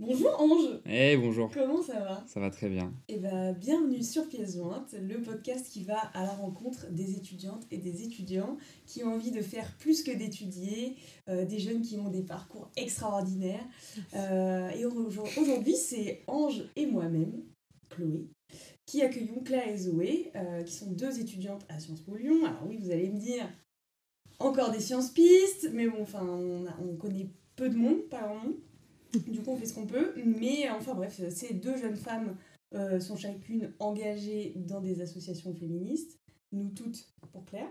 Bonjour Ange Eh bonjour, Comment ça va? Ça va très bien. Eh ben, bienvenue sur Pièce Jointe, le podcast qui va à la rencontre des étudiantes et des étudiants qui ont envie de faire plus que d'étudier, euh, des jeunes qui ont des parcours extraordinaires. Euh, et au- aujourd'hui, c'est Ange et moi-même, Chloé, qui accueillons Claire et Zoé, euh, qui sont deux étudiantes à Sciences Po Lyon. Alors oui, vous allez me dire, encore des sciences pistes, mais bon, enfin, on, a- on connaît peu de monde, pas grand monde. Du coup, on fait ce qu'on peut. Mais enfin bref, ces deux jeunes femmes euh, sont chacune engagées dans des associations féministes. Nous toutes pour Claire.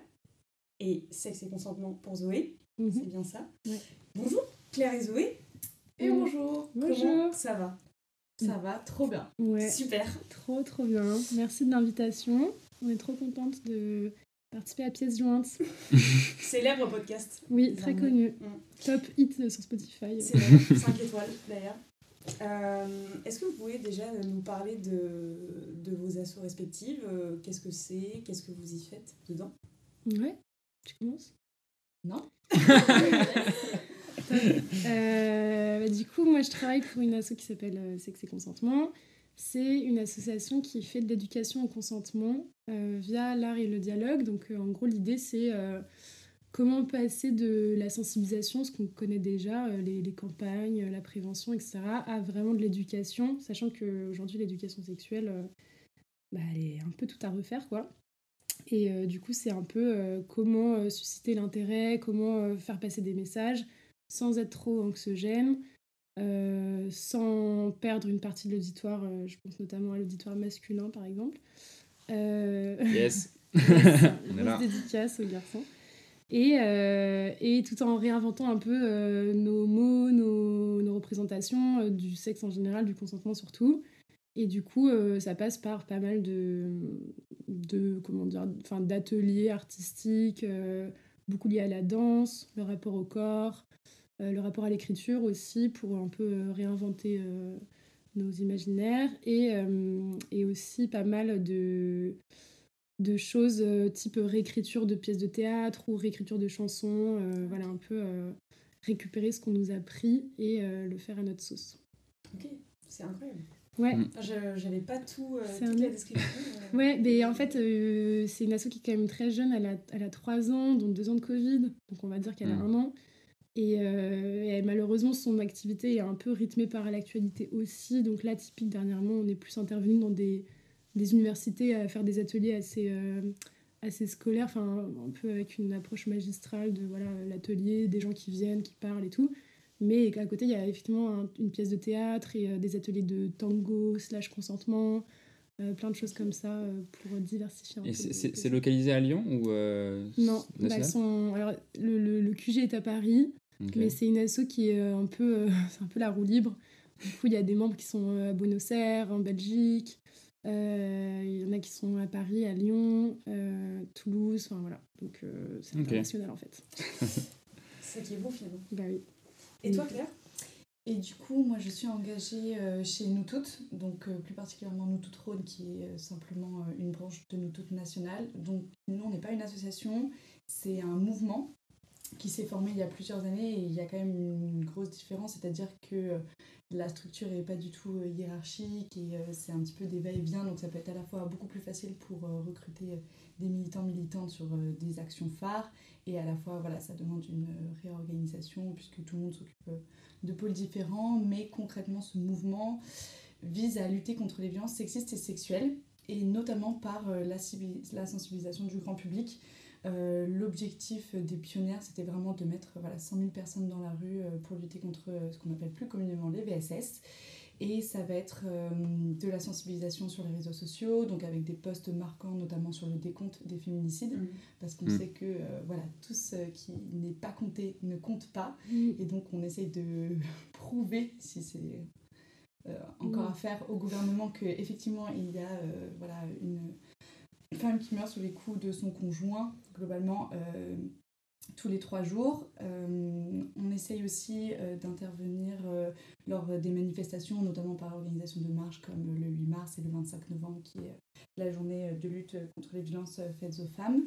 Et Sexe et consentement pour Zoé. Mhm. C'est bien ça. Ouais. Bonjour Claire et Zoé. Et bonjour Comment Bonjour. ça va? Ça va trop bien. Ouais, Super. trop trop bien. Merci de l'invitation. On est trop contente de participer à Pièce Jointe. Célèbre podcast. Oui, très connu. Mm. Top hit sur Spotify. C'est vrai, 5 étoiles d'ailleurs. Euh, Est-ce que vous pouvez déjà nous parler de, de vos assos respectives? Euh, Qu'est-ce que c'est? Qu'est-ce que vous y faites dedans? Ouais, tu commences? Non Euh, bah, Du coup, moi je travaille pour une asso qui s'appelle Sexe et Consentement. C'est une association qui fait de l'éducation au consentement euh, via l'art et le dialogue. Donc euh, en gros, l'idée c'est euh, comment passer de la sensibilisation, ce qu'on connaît déjà, les, campagnes, la prévention, etc., à vraiment de l'éducation, sachant qu'aujourd'hui l'éducation sexuelle, bah, elle est un peu tout à refaire quoi. Et du coup, c'est un peu comment susciter l'intérêt, comment faire passer des messages sans être trop anxiogène, euh, sans perdre une partie de l'auditoire. euh, je pense notamment à l'auditoire masculin, par exemple. Euh, Yes. yes, dédicace aux garçons. Et, euh, et tout en réinventant un peu nos mots, nos, nos représentations du sexe en général, du consentement surtout. Et du coup, ça passe par pas mal de, de comment dire, enfin, d'ateliers artistiques, beaucoup liés à la danse, le rapport au corps, le rapport à l'écriture aussi, pour un peu euh, réinventer euh, nos imaginaires. Et, euh, et aussi pas mal de, de choses euh, type réécriture de pièces de théâtre ou réécriture de chansons. euh, voilà, un peu euh, récupérer ce qu'on nous a pris et euh, le faire à notre sauce. Ok, c'est incroyable. Ouais, Mm. Je J'avais pas tout, euh, toute un- la description. euh. Ouais, mais en fait, euh, c'est une asso qui est quand même très jeune. Elle a, elle a 3 ans, dont 2 ans de Covid. Donc, on va dire qu'elle a Mm. un an. Et, euh, et malheureusement, son activité est un peu rythmée par l'actualité aussi. Donc, là, typique, dernièrement, on est plus intervenu dans des, des universités à faire des ateliers assez, euh, assez scolaires, enfin, un peu avec une approche magistrale de voilà l'atelier, des gens qui viennent, qui parlent et tout. Mais à côté, il y a effectivement un- une pièce de théâtre et euh, des ateliers de tango slash consentement. Euh, plein de choses comme ça euh, pour diversifier un Et peu. c'est- localisé à Lyon ou euh, Non, bah, alors, le, le- le QG est à Paris, Mais c'est une asso qui est euh, un peu, euh, c'est un peu la roue libre. Du coup, il y a des membres qui sont euh, à Buenos Aires, en Belgique. euh, Il y en a qui sont à Paris, à Lyon, euh, Toulouse, enfin voilà. Donc euh, c'est international en fait. C'est ça qui est beau finalement. Bah oui. Et toi Claire? Et du coup, moi je suis engagée euh, chez Nous Toutes, donc euh, plus particulièrement Nous Toutes Rhône, qui est euh, simplement euh, une branche de Nous Toutes nationale. Donc nous, on n'est pas une association, c'est un mouvement qui s'est formé il y a plusieurs années et il y a quand même une grosse différence, c'est-à-dire que euh, la structure n'est pas du tout euh, hiérarchique et euh, c'est un petit peu des va-et-vient, donc ça peut être à la fois beaucoup plus facile pour recruter des militants militantes sur des actions phares et à la fois voilà ça demande une réorganisation puisque tout le monde s'occupe de pôles différents, mais concrètement ce mouvement vise à lutter contre les violences sexistes et sexuelles et notamment par la sensibilisation du grand public. Euh, L'objectif des pionnières, c'était vraiment de mettre voilà, 100 000 personnes dans la rue euh, pour lutter contre euh, ce qu'on appelle plus communément les VSS. Et ça va être euh, de la sensibilisation sur les réseaux sociaux, donc avec des posts marquants, notamment sur le décompte des féminicides, parce qu'on Mm. sait que euh, voilà, tout ce qui n'est pas compté ne compte pas. Mm. Et donc on essaye de prouver, si c'est euh, encore à faire, au gouvernement qu'effectivement il y a euh, voilà, une femme qui meurt sous les coups de son conjoint, globalement, euh, tous les trois jours. Euh, on essaye aussi euh, d'intervenir lors des manifestations, notamment par l'organisation de marches comme le 8 mars et le 25 novembre, qui est la journée de lutte contre les violences faites aux femmes.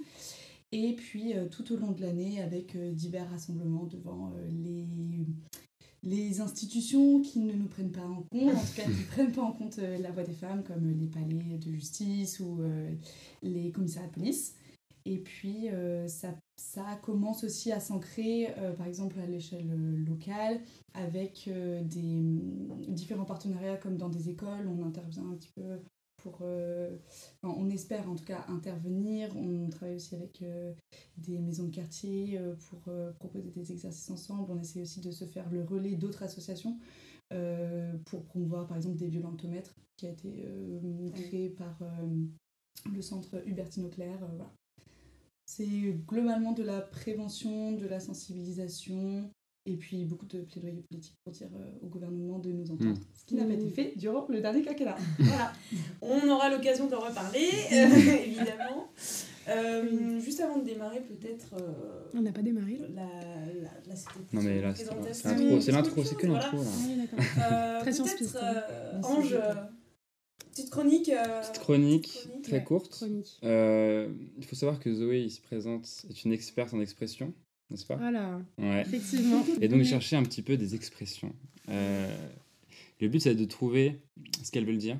Et puis tout au long de l'année avec divers rassemblements devant les les institutions qui ne nous prennent pas en compte, en tout cas qui ne prennent pas en compte euh, la voix des femmes, comme les palais de justice ou euh, les commissariats de police. Et puis, euh, ça, ça commence aussi à s'ancrer, euh, par exemple, à l'échelle euh, locale, avec euh, des mm, différents partenariats, comme dans des écoles, on intervient un petit peu pour... euh, enfin, on espère en tout cas intervenir. On travaille aussi avec euh, des maisons de quartier euh, pour proposer des exercices ensemble. On essaie aussi de se faire le relais d'autres associations pour promouvoir, par exemple, des violentomètres, qui a été créé par le centre Hubertine Auclair. voilà. C'est globalement de la prévention, de la sensibilisation, et puis beaucoup de plaidoyer politique pour dire euh, au gouvernement de nous entendre. Ce qui n'a pas été fait durant le dernier quinquennat. Voilà. On aura l'occasion d'en reparler, euh, évidemment. Euh, juste avant de démarrer, peut-être. euh, On n'a pas démarré là la, la, c'était Non mais là, c'est l'intro, c'est Autre l'intro, c'est que l'intro. Ah oui, voilà. Euh, Très science-fiction. Peut-être, euh, Merci, Ange, petite chronique. euh, Petite chronique, petite chronique, très ouais. courte. Euh, il faut savoir que Zoé ici présente est une experte en expression, n'est-ce pas? Voilà, Ouais. effectivement. Et donc chercher un petit peu des expressions. Euh, le but c'est de trouver ce qu'elles veulent dire.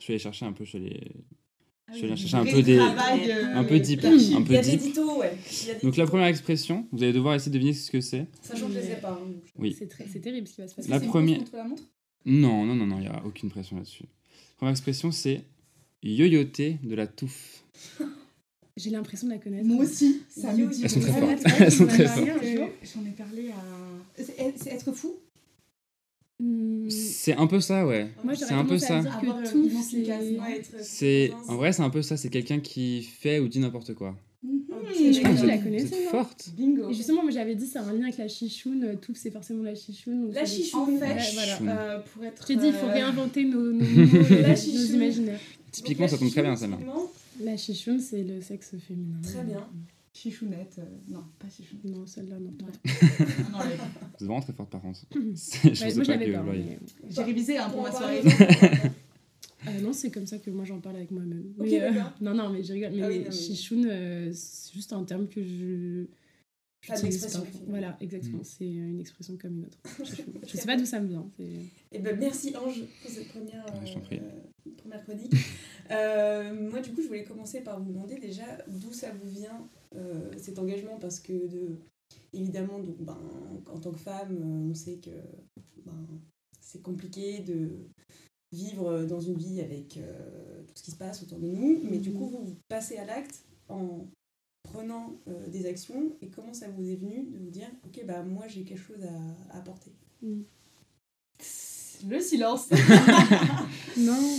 Je vais aller chercher un peu. Ah Je vais oui, chercher un peu des- travail, euh, un peu deep, d'archives. un peu Il y a des ditos, ouais. Il y a des Donc la première expression, vous allez devoir essayer de deviner ce que c'est. Sachant que je les ai pas. hein. Oui. C'est très- terrible ce qui va se passer. La première- course contre la montre? Non, non, non, non, il n'y a aucune pression là-dessus. Première expression c'est yoyoter de la touffe. J'ai l'impression de la connaître. Moi aussi, ça me Elles dit sont très fortes. Elles sont très J'en ai fortes. J'en ai parlé à. C'est être fou Hmm, C'est un peu ça, ouais. Moi, C'est un peu ça. euh, c'est... en vrai c'est un peu ça. C'est quelqu'un qui fait ou dit n'importe quoi. Ok, je pense que je la connaissais, forte. Bingo. Et justement, moi j'avais dit c'est un lien avec la chichoune, tout c'est forcément la chichoune. La chichoune. En fait, Ouais, voilà. Chichoune. euh, pour être. J'ai dit il faut euh, réinventer nos, nos mots, La nos chichoune. imaginaires. Typiquement, ça tombe très bien celle-là. La chichoune c'est le sexe féminin. Très bien. Chichounette. euh, Non, pas chichounette. Non, celle-là non. Pas. Vous êtes vraiment très forte par contre. C'est- Ouais, je moi sais je pas que mais- J'ai révisé hein, pour ma soirée. Ah non, c'est comme ça que moi j'en parle avec moi-même. Ok, Mais, euh, non, non, mais je rigole. Mais Ah oui, mais- chichoune, euh, c'est juste un terme que je. Pas d'expression. Voilà, exactement. Mm. C'est euh, une expression comme une autre. Je sais pas d'où ça me vient. Eh ben, merci Ange pour cette première, Ouais, je euh, première chronique. Euh, moi, du coup, je voulais commencer par vous demander déjà d'où ça vous vient euh, cet engagement parce que, de, évidemment, donc, ben, en tant que femme, euh, on sait que ben, c'est compliqué de vivre dans une vie avec euh, tout ce qui se passe autour de nous, mais du coup, vous, vous passez à l'acte en prenant euh, des actions et comment ça vous est venu de vous dire ok bah moi j'ai quelque chose à, à apporter? Mm. Le silence. Non,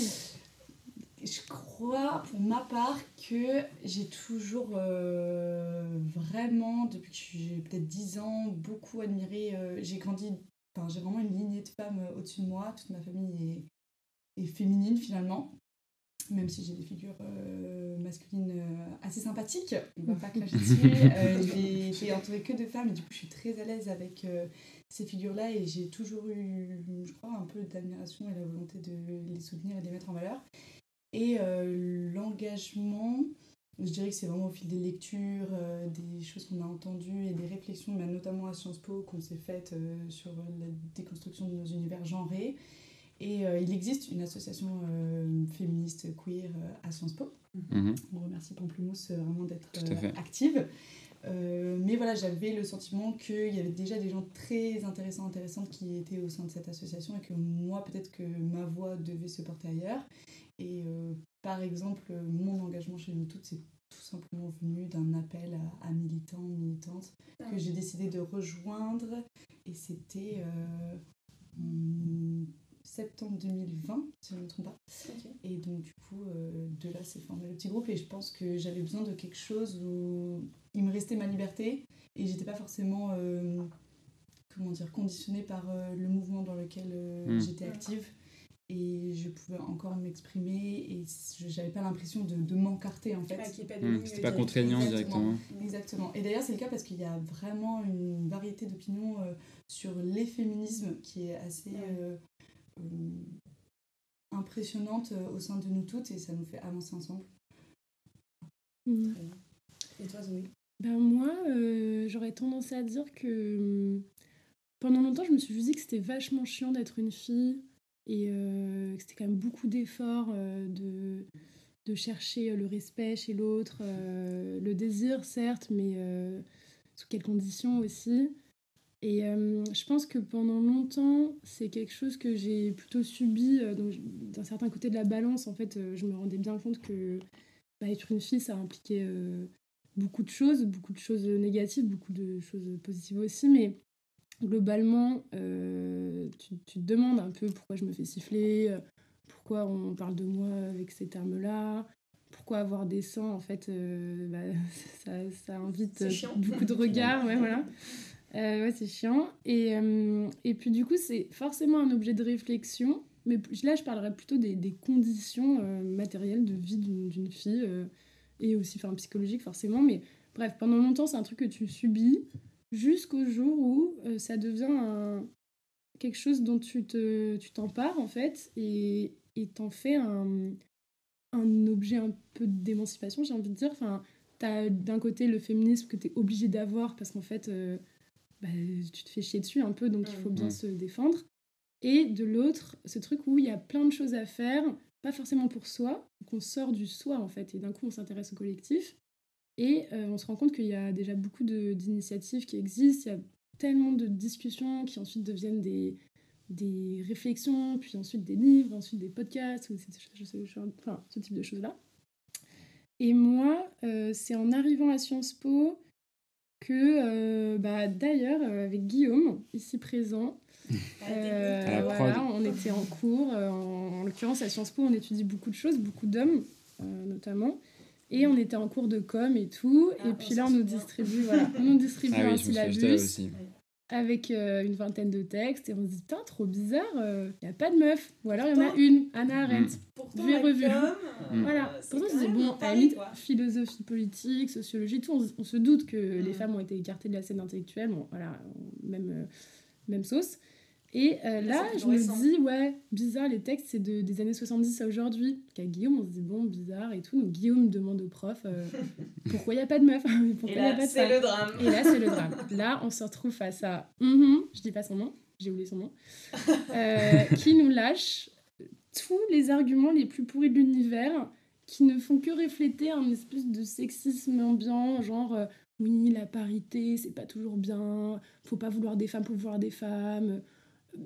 Je crois, pour ma part, que j'ai toujours euh, vraiment, depuis que j'ai peut-être 10 ans, beaucoup admiré. euh, j'ai grandi, enfin, j'ai vraiment une lignée de femmes euh, au-dessus de moi. Toute ma famille est, est féminine finalement. Même si j'ai des figures euh, masculines assez sympathiques, on va pas clasher dessus. J'ai été entourée que de femmes et du coup je suis très à l'aise avec ces figures-là et j'ai toujours eu, je crois, un peu d'admiration et la volonté de les soutenir et de les mettre en valeur. Et euh, l'engagement, je dirais que c'est vraiment au fil des lectures, euh, des choses qu'on a entendues et des réflexions, bah, notamment à Sciences Po, qu'on s'est faites euh, sur la déconstruction de nos univers genrés. Et il existe une association féministe queer à Sciences Po. Mhm. On remercie Pamplemousse vraiment d'être active. Euh, mais voilà, j'avais le sentiment qu'il y avait déjà des gens très intéressants, intéressantes qui étaient au sein de cette association et que moi, peut-être que ma voix devait se porter ailleurs. Et euh, par exemple, mon engagement chez nous toutes, c'est tout simplement venu d'un appel à, à militants, militantes que j'ai décidé de rejoindre. Et c'était euh, septembre 2020, si je ne me trompe pas. Et donc, du coup, euh, de là, s'est formé le petit groupe. Et je pense que j'avais besoin de quelque chose où il me restait ma liberté. Et j'étais pas forcément, euh, comment dire, conditionnée par euh, le mouvement dans lequel euh, Mm. j'étais active. Et je pouvais encore m'exprimer. Et je- j'avais pas l'impression de, de m'encarter, en fait. Ah, Hmm, C'était pas contraignant Exactement. directement. Exactement. Et d'ailleurs, c'est le cas parce qu'il y a vraiment une variété d'opinions euh, sur les féminismes qui est assez Ouais. euh, euh, impressionnante au sein de nous toutes et ça nous fait avancer ensemble. Mm. Très bien. Et toi Zoé? Ben moi, euh, j'aurais tendance à dire que hum, pendant longtemps, je me suis dit que c'était vachement chiant d'être une fille et que c'était quand même beaucoup d'efforts de, de chercher le respect chez l'autre, le désir, certes, mais sous quelles conditions aussi. Et euh, je pense que pendant longtemps, c'est quelque chose que j'ai plutôt subi. Euh, d'un certain côté de la balance, en fait, euh, je me rendais bien compte que bah, être une fille, ça impliquait beaucoup de choses, beaucoup de choses négatives, beaucoup de choses positives aussi. Mais globalement, tu, tu, te demandes un peu pourquoi je me fais siffler, pourquoi on parle de moi avec ces termes-là, pourquoi avoir des sangs, en fait, bah, ça, ça, invite beaucoup de regards. Ouais, voilà. Euh, ouais, c'est chiant. Et, euh, et puis du coup, c'est forcément un objet de réflexion. Mais là, je parlerai plutôt des, des conditions euh, matérielles de vie d'une fille. et aussi, enfin, psychologique forcément. Mais bref, pendant longtemps, c'est un truc que tu subis jusqu'au jour où ça devient un, quelque chose dont tu te tu t'empares en fait et t'en fais un, un objet un peu d'émancipation j'ai envie de dire enfin t'as d'un côté le féminisme que t'es obligé d'avoir parce qu'en fait bah, tu te fais chier dessus un peu, donc il faut bien se défendre. Et de l'autre, ce truc où il y a plein de choses à faire, pas forcément pour soi, qu'on sort du soi en fait, et d'un coup on s'intéresse au collectif. Et euh, on se rend compte qu'il y a déjà beaucoup d'initiatives qui existent, il y a tellement de discussions qui ensuite deviennent des, des réflexions, puis ensuite des livres, ensuite des podcasts, ou enfin, ce type de choses-là. Et moi, euh, c'est en arrivant à Sciences Po que euh, bah, d'ailleurs euh, avec Guillaume ici présent euh, voilà, on était en cours en, l'occurrence à Sciences Po on étudie beaucoup de choses beaucoup d'hommes notamment et on était en cours de com et tout. Et ah, puis là on nous distribue voilà. On nous distribue ah un syllabus avec euh, une vingtaine de textes et on se dit putain trop bizarre il euh, n'y a pas de meuf. Ou alors il y en a une Anna. Arendt. Mmh. vu revu. voilà. euh, pourtant c'est bon à philosophie politique sociologie tout on, se doute que les mm. femmes ont été écartées de la scène intellectuelle bon voilà même même sauce et euh, là, je me dis, ouais, bizarre, les textes, c'est de, des années 70 à aujourd'hui. Qu'à Guillaume, on se dit, bon, bizarre et tout. Donc Guillaume demande au prof, euh, pourquoi il n'y a pas de meuf? Et là, c'est le drame. Et là, c'est le drame. Là, on se retrouve face à, mm je dis pas son nom, j'ai oublié son nom, euh, qui nous lâche tous les arguments les plus pourris de l'univers, qui ne font que refléter un espèce de sexisme ambiant, genre oui, la parité, c'est pas toujours bien, faut pas vouloir des femmes pour vouloir des femmes,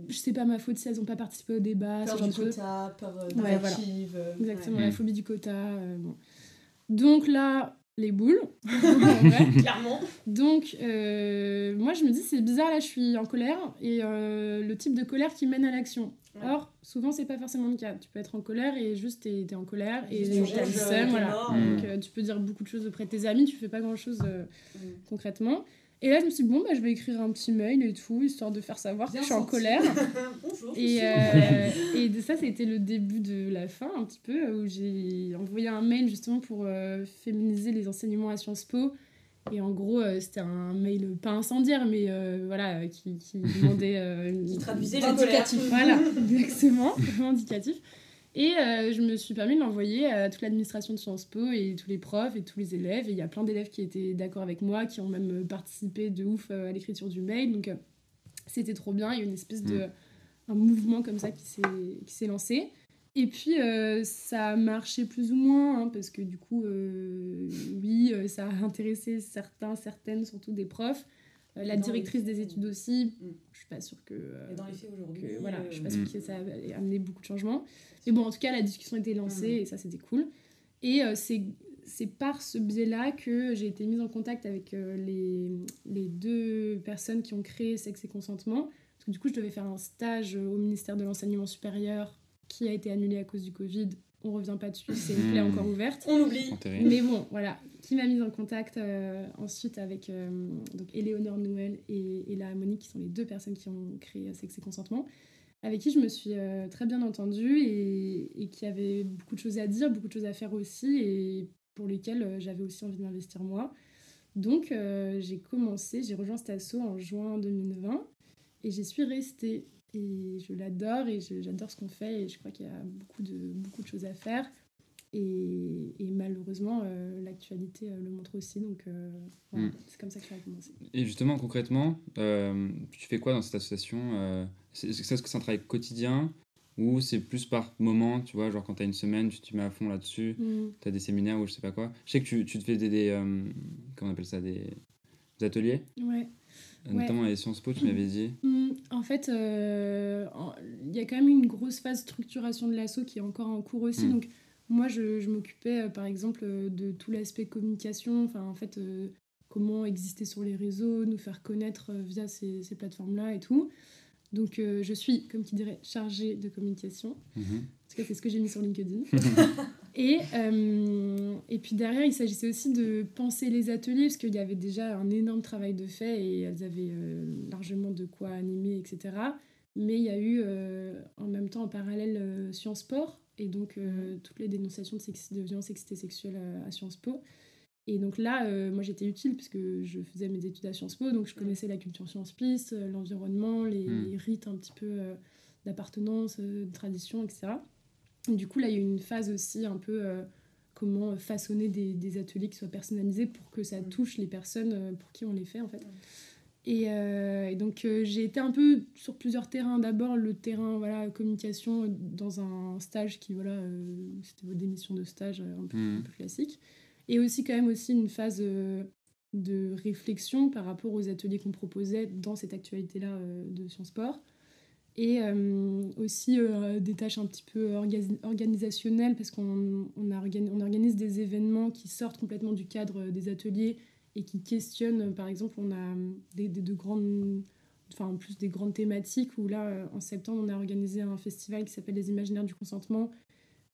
c'est pas ma faute si elles n'ont pas participé au débat. Peur du quota, peur euh, ouais, euh, Exactement, la phobie du quota. Euh, bon. Donc là, les boules. Clairement. Donc, moi, je me dis, c'est bizarre, là, je suis en colère. Et le type de colère qui mène à l'action. Or, souvent, c'est pas forcément le cas. Tu peux être en colère et juste, t'es es en colère et t'as le seum, voilà. Donc, tu peux dire beaucoup de choses auprès de tes amis, tu fais pas grand-chose mm. concrètement. Et là, je me suis dit, bon, bah, je vais écrire un petit mail et tout, histoire de faire savoir que je suis en colère. Bonjour. Et, euh, et de ça, été le début de la fin, un petit peu, où j'ai envoyé un mail justement pour euh, féminiser les enseignements à Sciences Po. Et en gros, euh, c'était un mail pas incendiaire, mais voilà, qui, qui demandait. qui traduisait l'indicatif. Voilà, exactement, indicatif. Et euh, je me suis permis de l'envoyer à toute l'administration de Sciences Po et tous les profs et tous les élèves. Et il y a plein d'élèves qui étaient d'accord avec moi, qui ont même participé de ouf euh, à l'écriture du mail. Donc euh, c'était trop bien. Il y a une espèce de. Mm. un mouvement comme ça qui s'est lancé. Et puis ça a marché plus ou moins, hein, parce que du coup, oui, ça a intéressé certains, certaines, surtout des profs. La directrice des études aussi, mm. je suis pas sûre que. dans les faits aujourd'hui. Voilà, je suis pas sûre que ça a amené beaucoup de changements. Mais bon, en tout cas, la discussion a été lancée mm. et ça, c'était cool. Et euh, c'est c'est par ce biais-là que j'ai été mise en contact avec euh, les, les, deux personnes qui ont créé Sexe et Consentement. Parce que du coup, je devais faire un stage au ministère de l'Enseignement supérieur qui a été annulé à cause du Covid. On revient pas dessus, c'est une plaie mm. encore ouverte. On oublie. Mais bon, voilà. Qui m'a mise en contact euh, ensuite avec donc Éléonore Noël et, et la Monique, qui sont les deux personnes qui ont créé Sexe et Consentement avec qui je me suis euh, très bien entendue et, qui avait beaucoup de choses à dire, beaucoup de choses à faire aussi et pour lesquelles euh, j'avais aussi envie de m'investir moi. Donc euh, j'ai commencé, j'ai rejoint cet asso en juin 2020 et j'y suis restée. Et je l'adore et j'adore ce qu'on fait et je crois qu'il y a beaucoup de, beaucoup de choses à faire. Et, et malheureusement, euh, l'actualité euh, le montre aussi. Donc, euh, voilà, Mm. c'est comme ça que ça a commencé. Et justement, concrètement, tu fais quoi dans cette association Est-ce que c'est un travail quotidien ou c'est plus par moment, tu vois, genre quand tu as une semaine, tu te mets à fond là-dessus, tu as des séminaires ou je sais pas quoi. Je sais que tu, tu te fais des, des, euh, comment on appelle ça, des, des ateliers, Ouais. Ouais. notamment à Sciences Po, tu m'avais dit. Mm, En fait, euh, il y a quand même une grosse phase structuration de l'assaut qui est encore en cours aussi. Mm. Donc, moi, je, je m'occupais, euh, par exemple, euh, de tout l'aspect communication. Enfin, en fait, euh, comment exister sur les réseaux, nous faire connaître via ces, ces plateformes-là et tout. Donc, je suis, comme qui dirait, chargée de communication. Mhm. En tout cas, c'est ce que j'ai mis sur LinkedIn. et, euh, et puis derrière, il s'agissait aussi de penser les ateliers, parce qu'il y avait déjà un énorme travail de fait et elles avaient euh, largement de quoi animer, etc. Mais il y a eu euh, en même temps en parallèle Sciences Sport, et donc euh, toutes les dénonciations de, sex- de et sexuelles euh, à Sciences Po. Et donc là, euh, moi j'étais utile puisque je faisais mes études à Sciences Po, donc je connaissais la culture Sciences Piste, l'environnement, les, Mm. les rites un petit peu euh, d'appartenance, de tradition, etc. Du coup, là, il y a eu une phase aussi un peu euh, comment façonner des, des ateliers qui soient personnalisés pour que ça Mm. touche les personnes euh, pour qui on les fait en fait. Et, euh, et donc euh, j'ai été un peu sur plusieurs terrains. D'abord le terrain voilà communication dans un stage qui voilà euh, c'était des missions de stage un peu, un peu classique. Et aussi quand même aussi une phase euh, de réflexion par rapport aux ateliers qu'on proposait dans cette actualité là de Sciences Sport. Et euh, aussi euh, des tâches un petit peu orga- organisationnelles parce qu'on on a organi- on organise des événements qui sortent complètement du cadre des ateliers et qui questionnent, par exemple, on a des, des- de grandes, enfin en plus des grandes thématiques où là, euh, en septembre, on a organisé un festival qui s'appelle Les Imaginaires du consentement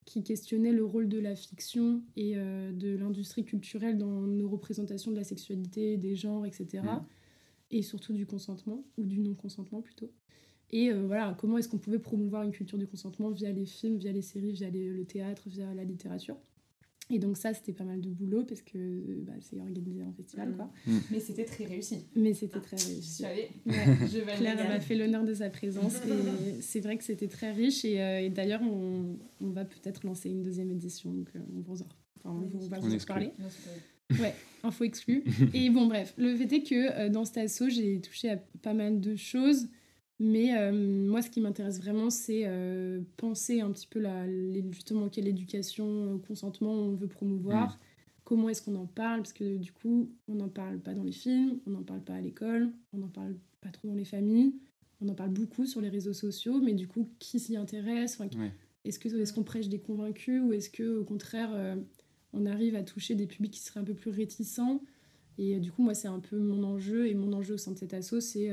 qui questionnait le rôle de la fiction et euh, de l'industrie culturelle dans nos représentations de la sexualité, des genres, etc. Mhm. Et surtout du consentement, ou du non-consentement plutôt. Et euh, voilà, comment est-ce qu'on pouvait promouvoir une culture du consentement via les films, via les séries, via les- le théâtre, via la littérature? Et donc ça, c'était pas mal de boulot parce que euh, bah, c'est organisé en festival, Mhm. quoi. Mais c'était très réussi. Mais c'était très Je réussi. suis allée. Ouais. Je. Claire m'a fait l'honneur de sa présence et c'est vrai que c'était très riche et, euh, et d'ailleurs on, on va peut-être lancer une deuxième édition donc euh, on, vous en, enfin, vous- on va On vous en parler. Non, pas- Info exclue. et bon bref, le fait est que euh, dans cet asso j'ai touché à pas mal de choses mais euh, moi ce qui m'intéresse vraiment c'est euh, penser un petit peu la, les- justement quelle éducation, euh, consentement on veut promouvoir. Comment est-ce qu'on en parle Parce que du coup, on n'en parle pas dans les films, on n'en parle pas à l'école, on n'en parle pas trop dans les familles, on en parle beaucoup sur les réseaux sociaux, mais du coup, qui s'y intéresse Enfin, Ouais. Est-ce qu'on prêche des convaincus ou est-ce que au contraire, euh, on arrive à toucher des publics qui seraient un peu plus réticents? Et du coup, moi, c'est un peu mon enjeu et mon enjeu au sein de cet asso, c'est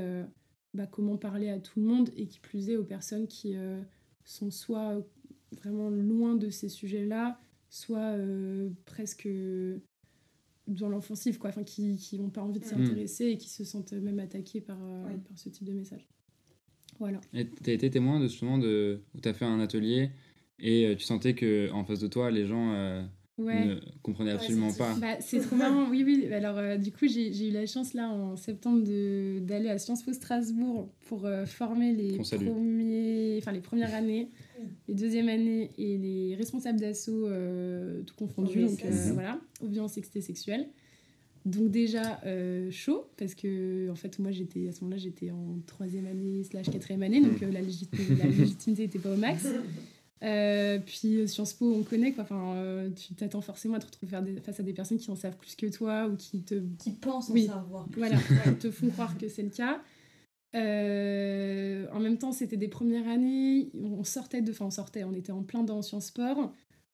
bah, comment parler à tout le monde et qui plus est aux personnes qui euh, sont soit vraiment loin de ces sujets-là, soit euh, presque dans l'offensive, quoi, enfin, qui qui n'ont pas envie de s'y Mm. intéresser et qui se sentent même attaqués par, euh, par ce type de message. Voilà. Et tu as été témoin de justement de, où tu as fait un atelier et euh, tu sentais que en face de toi, les gens euh, Ouais. ne comprenaient Ouais, absolument c'est- pas. Bah, c'est trop marrant, oui, oui. Alors, euh, du coup, j'ai eu la chance, là, en septembre, de- d'aller à Sciences Po Strasbourg pour euh, former les, premiers, enfin, les premières années, les deuxièmes années et les responsables d'assaut, euh, tout confondu, Oui, donc euh, voilà, aux violences sexuelles. Donc déjà euh, chaud parce que en fait moi j'étais à ce moment-là j'étais en troisième année slash quatrième année donc Mm. euh, la, légitimité, la légitimité était pas au max. Euh, puis euh, Sciences Po, on connaît quoi. Enfin, euh, tu t'attends forcément à te retrouver face à des personnes qui en savent plus que toi ou qui te, Qui pensent en Oui. savoir plus. voilà, te font croire que c'est le cas. Euh, en même temps, c'était des premières années. On sortait de, enfin, on sortait. On était en plein dans Sciences Sport.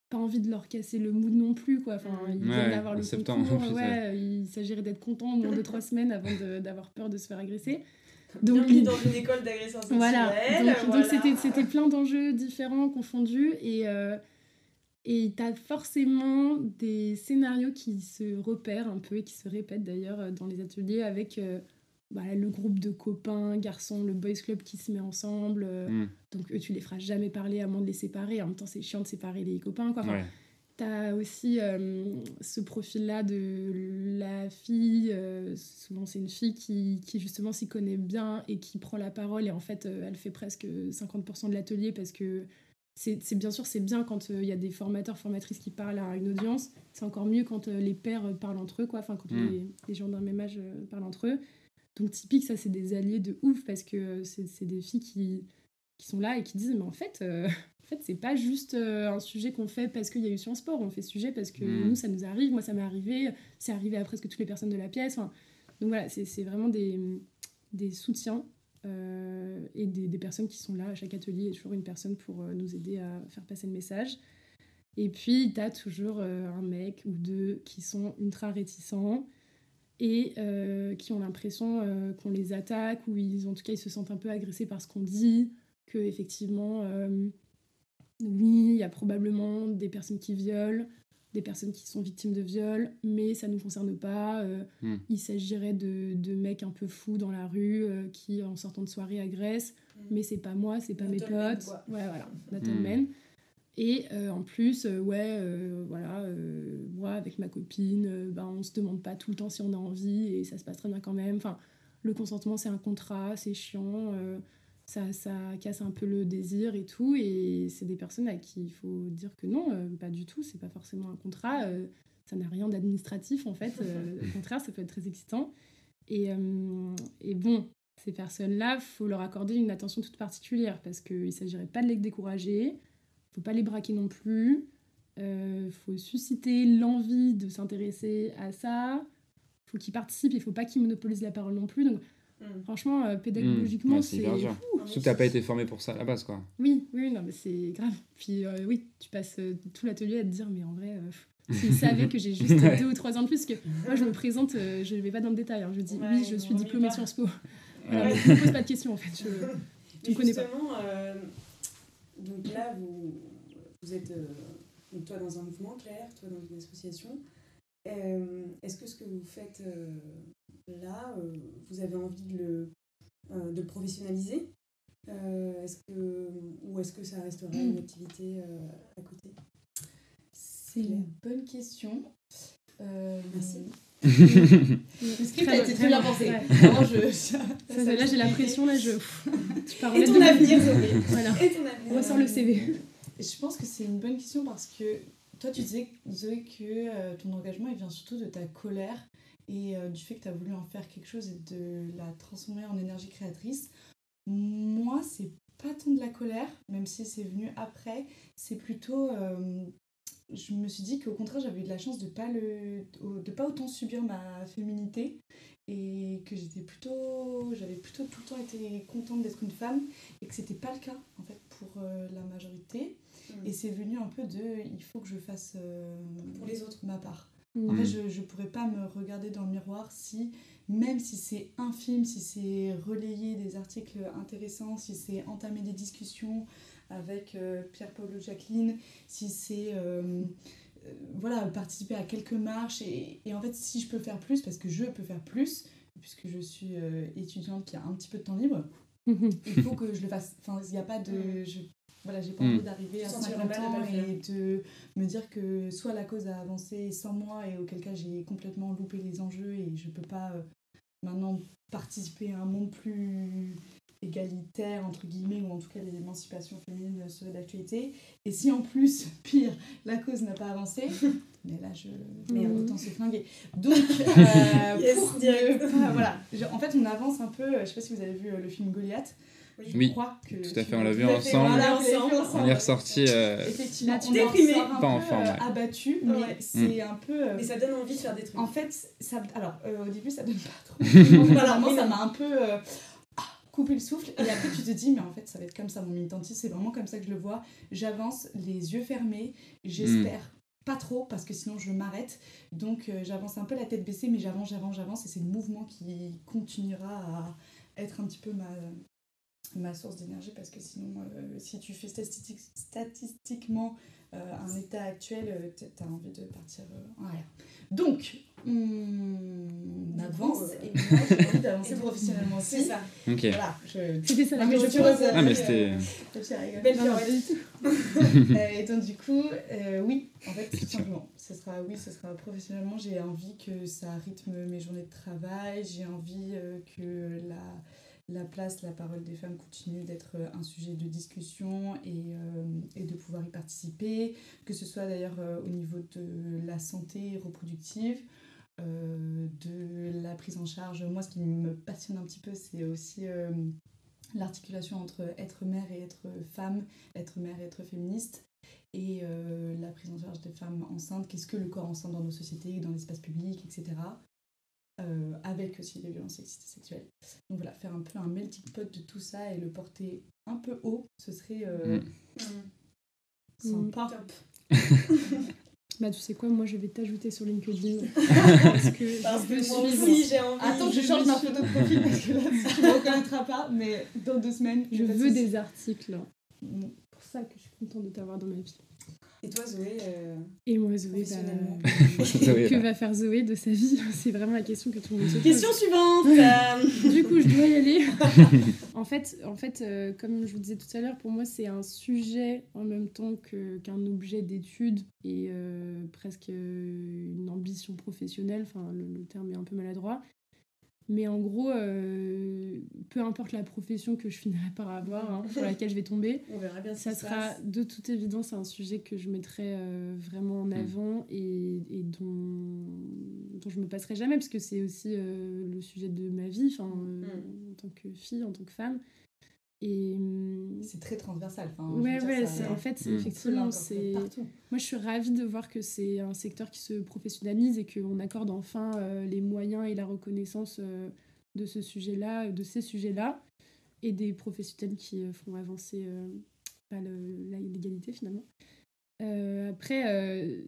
Pas envie de leur casser le mood non plus quoi. Enfin, ils Ouais, viennent d'avoir en le septembre, concours. en plus, ouais, il s'agirait d'être content au moins de trois semaines avant d'avoir peur de se faire agresser. Donc, mis dans une école d'agresseurs sexuels. voilà, donc donc voilà. c'était c'était plein d'enjeux différents, confondus, et euh, et t'as forcément des scénarios qui se repèrent un peu et qui se répètent d'ailleurs euh, dans les ateliers avec euh, bah, le groupe de copains, garçons, le boys club qui se met ensemble. euh, Mm. Donc eux, tu les feras jamais parler à moins de les séparer. En même temps, c'est chiant de séparer les copains, quoi. Enfin, Ouais. T'as aussi euh, ce profil-là de la fille, euh, souvent c'est une fille qui, qui justement s'y connaît bien et qui prend la parole et en fait euh, elle fait presque 50% de l'atelier parce que c'est bien sûr, c'est bien quand il y a des formateurs, formatrices qui parlent à une audience. C'est encore mieux quand les pères parlent entre eux, quoi. Enfin, quand mm. les, les, gens d'un même âge parlent entre eux. Donc, typique, ça, c'est des alliés de ouf parce que c'est des filles qui, qui sont là et qui disent, mais en fait, en fait, c'est pas juste euh, un sujet qu'on fait parce qu'il y a eu Sciences Sport, on fait ce sujet parce que hmm. nous, ça nous arrive, moi, ça m'est arrivé, c'est arrivé à presque toutes les personnes de la pièce. donc voilà, c'est vraiment des, des soutiens euh, et des, des, personnes qui sont là à chaque atelier, il y a toujours une personne pour euh, nous aider à faire passer le message. Et puis, tu as toujours un mec ou deux qui sont ultra réticents et qui ont l'impression qu'on les attaque ou ils, en tout cas ils se sentent un peu agressés par ce qu'on dit, que effectivement oui, il y a probablement des personnes qui violent, des personnes qui sont victimes de viol, mais ça ne nous concerne pas. Euh, hmm. Il s'agirait de, de, mecs un peu fous dans la rue euh, qui, en sortant de soirée, agressent, hmm. mais c'est pas moi, c'est pas mes potes. Ouais, voilà, hmm. Et euh, en plus, ouais, voilà, moi, avec ma copine, ben, on se demande pas tout le temps si on a envie et ça se passe très bien quand même. Enfin, le consentement, c'est un contrat, c'est chiant ça, ça, casse un peu le désir et tout. Et c'est des personnes à qui il faut dire que non, euh, pas du tout, c'est pas forcément un contrat, euh, ça n'a rien d'administratif en fait. Euh, au contraire, ça peut être très excitant. Et, et bon, ces personnes-là, faut leur accorder une attention toute particulière parce qu'il ne s'agirait pas de les décourager, faut pas les braquer non plus. Il faut susciter l'envie de s'intéresser à ça. faut qu'ils participent, il faut pas qu'ils monopolisent la parole non plus. Donc. Franchement, euh, pédagogiquement, mm. c'est. Surtout que tu n'as pas été formé pour ça à la base, quoi. Oui, oui, non, mais c'est grave. Puis euh, oui, tu passes euh, tout l'atelier à te dire, mais en vrai, s'ils savaient que j'ai juste deux ou trois ans de plus, que moi je me présente, je ne vais pas dans le détail, hein. je dis oui, je suis diplômée Sciences Po. Alors, ne me pose pas de questions en fait, je ne connais pas. donc là, vous, vous êtes, toi dans un mouvement, Claire, toi dans une association. Est-ce que ce que vous faites là, euh, vous avez envie de le, euh, de professionnaliser euh, est-ce que, Ou est-ce que ça restera une activité à côté? C'est une bonne question. Merci. Le script a été très bien pensé. je... là, j'ai la pression. Là, je... tu parles Et ton avenir, voilà. Et ton avenir. On ressort le CV. Je pense que c'est une bonne question parce que toi, tu disais, Zoé, que ton engagement, il vient surtout de ta colère et euh, du fait que tu as voulu en faire quelque chose et de la transformer en énergie créatrice. Moi, c'est pas tant de la colère, même si c'est venu après, c'est plutôt. Euh, je me suis dit qu'au contraire, j'avais eu de la chance de pas le de pas autant subir ma féminité et que j'étais plutôt j'avais plutôt tout le temps été contente d'être une femme et que c'était pas le cas en fait pour euh, la majorité mmh. et c'est venu un peu de il faut que je fasse pour les autres ma part en fait, mm. je ne pourrais pas me regarder dans le miroir si, même si c'est infime, si c'est relayer des articles intéressants, si c'est entamer des discussions avec euh, Pierre-Paul ou Jacqueline, si c'est euh, euh, voilà, participer à quelques marches. Et, et, en fait, si je peux faire plus, parce que je peux faire plus, puisque je suis étudiante qui a un petit peu de temps libre, il faut que je le fasse. Enfin, il n'y a pas de. Mm. Je voilà, j'ai pas envie hmm. d'arriver à 50 ans et de me dire que soit la cause a avancé sans moi et auquel cas j'ai complètement loupé les enjeux et je peux pas euh, maintenant participer à un monde plus égalitaire, entre guillemets, ou en tout cas l'émancipation féminine serait d'actualité. Et si en plus, pire, la cause n'a pas avancé, mais là, je... Mais hmm. autant se flinguer. Donc, euh, pour voilà. En fait, on avance un peu, je sais pas si vous avez vu euh, le film Goliath, oui, tout à fait, on l'a vu ensemble. On est ressorti. Euh, Effectivement, on déprimé, pas en forme. Euh, abattu, mais c'est un peu. Euh, mais ça donne envie de faire des trucs. En fait, ça, alors au début, ça donne pas trop. alors, moi, ça m'a un peu ah, coupé le souffle. Et après, tu te dis, mais en fait, ça va être comme ça, mon militantisme, c'est vraiment comme ça que je le vois. J'avance les yeux fermés, j'espère. Mm. Pas trop parce que sinon je m'arrête. Donc j'avance un peu la tête baissée, mais j'avance, j'avance, j'avance. Et c'est le mouvement qui continuera à être un petit peu ma, ma source d'énergie parce que sinon, euh, si tu fais statistiquement euh, un état actuel, euh, tu as envie de partir en arrière. Donc, on avance et moi j'ai envie d'avancer professionnellement aussi. C'est ça. Ok. Voilà, C'était ça la mais je Ah, mais c'était. Belle Et donc, du coup, oui, en fait, tout simplement. Ce sera, oui, ce sera professionnellement. J'ai envie que ça rythme mes journées de travail. J'ai envie que la la place, la parole des femmes continue d'être euh, un sujet de discussion et, euh, et de pouvoir y participer, que ce soit d'ailleurs euh, au niveau de la santé reproductive, de la prise en charge. Moi, ce qui me passionne un petit peu, c'est aussi l'articulation entre être mère et être femme, être mère et être féministe, et la prise en charge des femmes enceintes, qu'est-ce que le corps enceinte dans nos sociétés, dans l'espace public, etc. Euh, avec aussi les violences sexistes et sexuelles. Donc voilà, faire un peu un melting pot de tout ça et le porter un peu haut, ce serait euh, Mm. sympa. Top. Bah, tu sais quoi, moi je vais t'ajouter sur LinkedIn. parce que Parce je que moi suivre. aussi, j'ai envie. Attends, je Je change ma photo de profil parce que là, tu me reconnaîtras pas, mais dans deux semaines, Je veux des articles. Mm. C'est pour ça que je suis contente de t'avoir dans ma vie. Et toi, Zoé euh, Et moi, Zoé, bah, Zoé, que là. va faire Zoé de sa vie C'est vraiment la question que tout le monde se pose. Question suivante euh, Du coup, je dois y aller. en fait, en fait euh, comme je vous disais tout à l'heure, pour moi, c'est un sujet en même temps que- qu'un objet d'étude et euh, presque euh, une ambition professionnelle. Enfin, le, le terme est un peu maladroit. Mais en gros, euh, peu importe la profession que je finirai par avoir, hein, sur laquelle je vais tomber, On verra bien ce ça sera passe. de toute évidence un sujet que je mettrai euh, vraiment en avant et, et dont, dont je me passerai jamais parce que c'est aussi euh, le sujet de ma vie enfin, euh, Mm. en tant que fille, en tant que femme. Et C'est très transversal. Enfin, ouais, ouais, ça- en fait, Mm. peut effectivement, c'est. Moi, je suis ravie de voir que c'est un secteur qui se professionnalise et qu'on accorde enfin euh, les moyens et la reconnaissance euh, de ce sujet-là, de ces sujets-là, et des professionnels qui euh, font avancer euh, bah, l'égalité finalement. Euh, après, euh,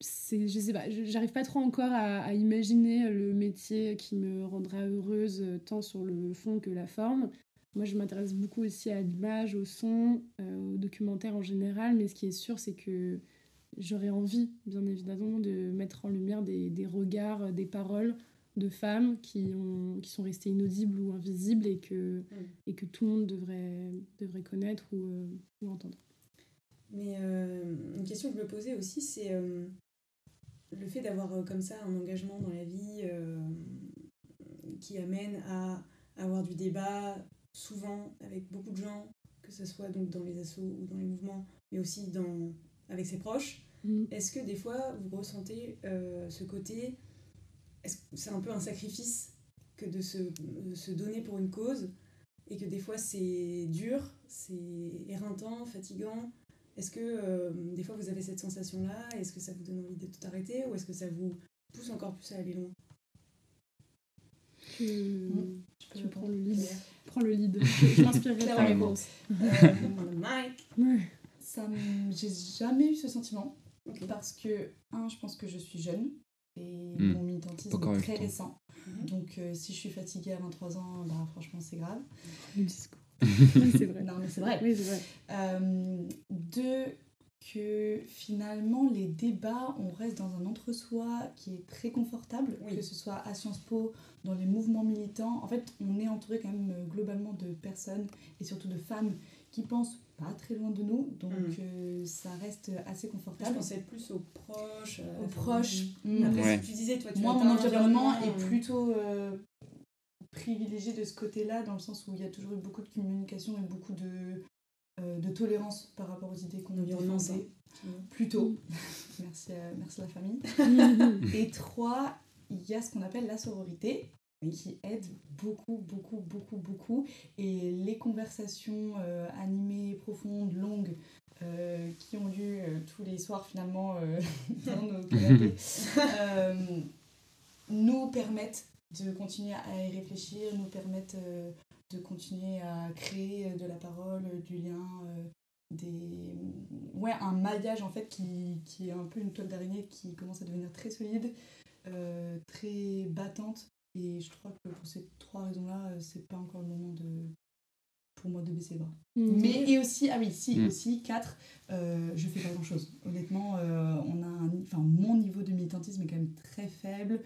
c'est, je sais pas, je- j'arrive pas trop encore à, à imaginer le métier qui me rendra heureuse euh, tant sur le fond que la forme. Moi, je m'intéresse beaucoup aussi à l'image, au son, euh, au documentaire en général, mais ce qui est sûr, c'est que j'aurais envie, bien évidemment, de mettre en lumière des, des regards, euh, des paroles de femmes qui, ont, qui sont restées inaudibles ou invisibles et que, et que tout le monde devrait, devrait connaître ou, euh, ou entendre. Mais euh, une question que je me posais aussi, c'est euh, le fait d'avoir comme ça un engagement dans la vie qui amène à avoir du débat souvent avec beaucoup de gens, que ce soit donc dans les assos ou dans les mouvements, mais aussi dans, avec ses proches. Mm. Est-ce que des fois vous ressentez euh, ce côté, est-ce que c'est un peu un sacrifice que de se, de se donner pour une cause et que des fois c'est dur, c'est éreintant, fatigant? Est-ce que euh, des fois vous avez cette sensation-là? Est-ce que ça vous donne envie de tout arrêter ou est-ce que ça vous pousse encore plus à aller loin? Tu, Mm. Peux tu prends le lead. Prends le lead. Je, je m'inspirerai de ta Clairement. réponse. Euh, Mike. Ça me- J'ai jamais eu ce sentiment parce que, un, je pense que je suis jeune et Hmm. mon militantisme Encore est très temps. récent. Mhm. Donc, euh, si je suis fatiguée à 23 ans, bah, franchement, c'est grave. Le discours. Oui, c'est vrai. Non, mais c'est vrai. Oui, c'est vrai. Euh, deux, que finalement, les débats, on reste dans un entre-soi qui est très confortable, Oui. que ce soit à Sciences Po, dans les mouvements militants. En fait, on est entouré quand même euh, globalement de personnes et surtout de femmes qui pensent pas très loin de nous, donc Mm. euh, ça reste assez Je confortable. pensais plus aux proches. la Aux proches. mm. Après, Ouais. ce que tu disais, toi, tu Moi, mon environnement est euh, plutôt euh, privilégié de ce côté-là, dans le sens où il y a toujours eu beaucoup de communication et beaucoup de, euh, de tolérance par rapport aux idées qu'on a Environnement défendées. Plutôt. merci, euh, merci la famille. Et trois, il y a ce qu'on appelle la sororité, qui aide beaucoup, beaucoup, beaucoup, beaucoup. Et les conversations euh, animées, profondes, longues, euh, qui ont lieu euh, tous les soirs finalement euh, dans nos canapés, euh, nous permettent de continuer à y réfléchir, nous permettent euh, de continuer à créer de la parole, du lien, euh, des... ouais, un maillage en fait qui, qui est un peu une toile d'araignée qui commence à devenir très solide, euh, très battante. Et je crois que pour ces trois raisons-là, euh, c'est pas encore le moment de pour moi de baisser les bras. Mm. Mais et aussi, ah oui, si, Mm. aussi, quatre, euh, je fais pas grand chose. Honnêtement, euh, on a un, enfin, mon niveau de militantisme est quand même très faible.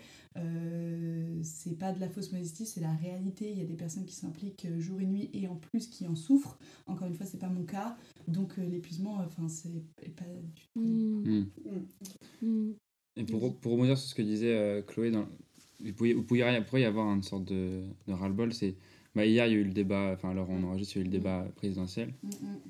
Euh, c'est pas de la fausse modestie, c'est la réalité. Il y a des personnes qui s'impliquent euh, jour et nuit et en plus qui en souffrent. Encore une fois, c'est pas mon cas. Donc euh, l'épuisement, enfin, c'est pas du tout. Mm. Hmm. Mm. Et pour, pour rebondir sur ce que disait euh, Chloé, dans, il, pourrait, il pourrait y- pourrait y avoir une sorte de, de ras-le-bol, c'est Bah, hier, il y a eu le débat, enfin, alors on enregistre, il y a eu le débat présidentiel. Mm.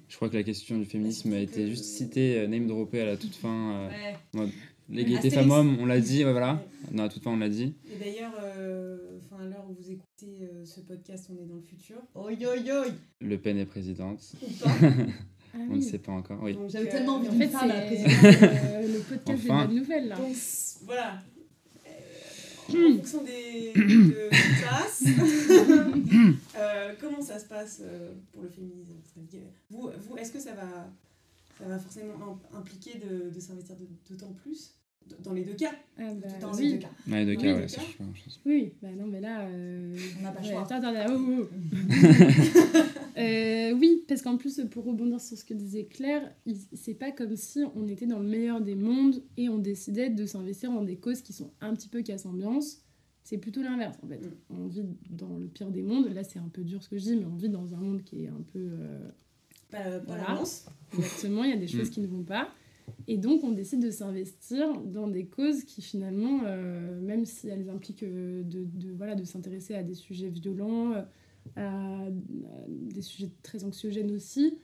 Je crois que la question du féminisme a été juste citée, euh, name droppée à la toute fin. euh, Ouais. L'égalité Astérix. femmes-hommes, on l'a dit, ouais, voilà. Non, à toute fin, on l'a dit. Et d'ailleurs, euh, enfin, à l'heure où vous écoutez euh, ce podcast, on est dans le futur. Oi, oi, oi. Le Pen est présidente. Ou pas. Ah On oui. ne sait pas encore. Oui. J'avais euh, tellement envie En de fait, la euh, le podcast Enfin. des bonnes nouvelles, là. Donc voilà. Euh, en fonction des de classes, euh, comment ça se passe pour le féminisme? Vous, vous est-ce que ça va, ça va forcément im- impliquer de, de s'investir d'autant plus? Dans les deux cas Ah bah, Dans oui. les deux cas. Ouais, deux Oui, cas, deux ouais, c'est cas. chose. Oui, bah non, mais là. euh, On n'a pas le ouais, choix. attends, attends, oh, oh. Euh, oui, parce qu'en plus, pour rebondir sur ce que disait Claire, c'est pas comme si on était dans le meilleur des mondes et on décidait de s'investir dans des causes qui sont un petit peu casse-ambiance. C'est plutôt l'inverse, en fait. Mm. On vit dans le pire des mondes. Là, c'est un peu dur ce que je dis, mais on vit dans un monde qui est un peu. euh, Pas, pas Voilà. Exactement, il y a des choses Mm. qui ne vont pas. Et donc, on décide de s'investir dans des causes qui, finalement, euh, même si elles impliquent euh, de, de, voilà, de s'intéresser à des sujets violents, euh, à, à des sujets très anxiogènes aussi,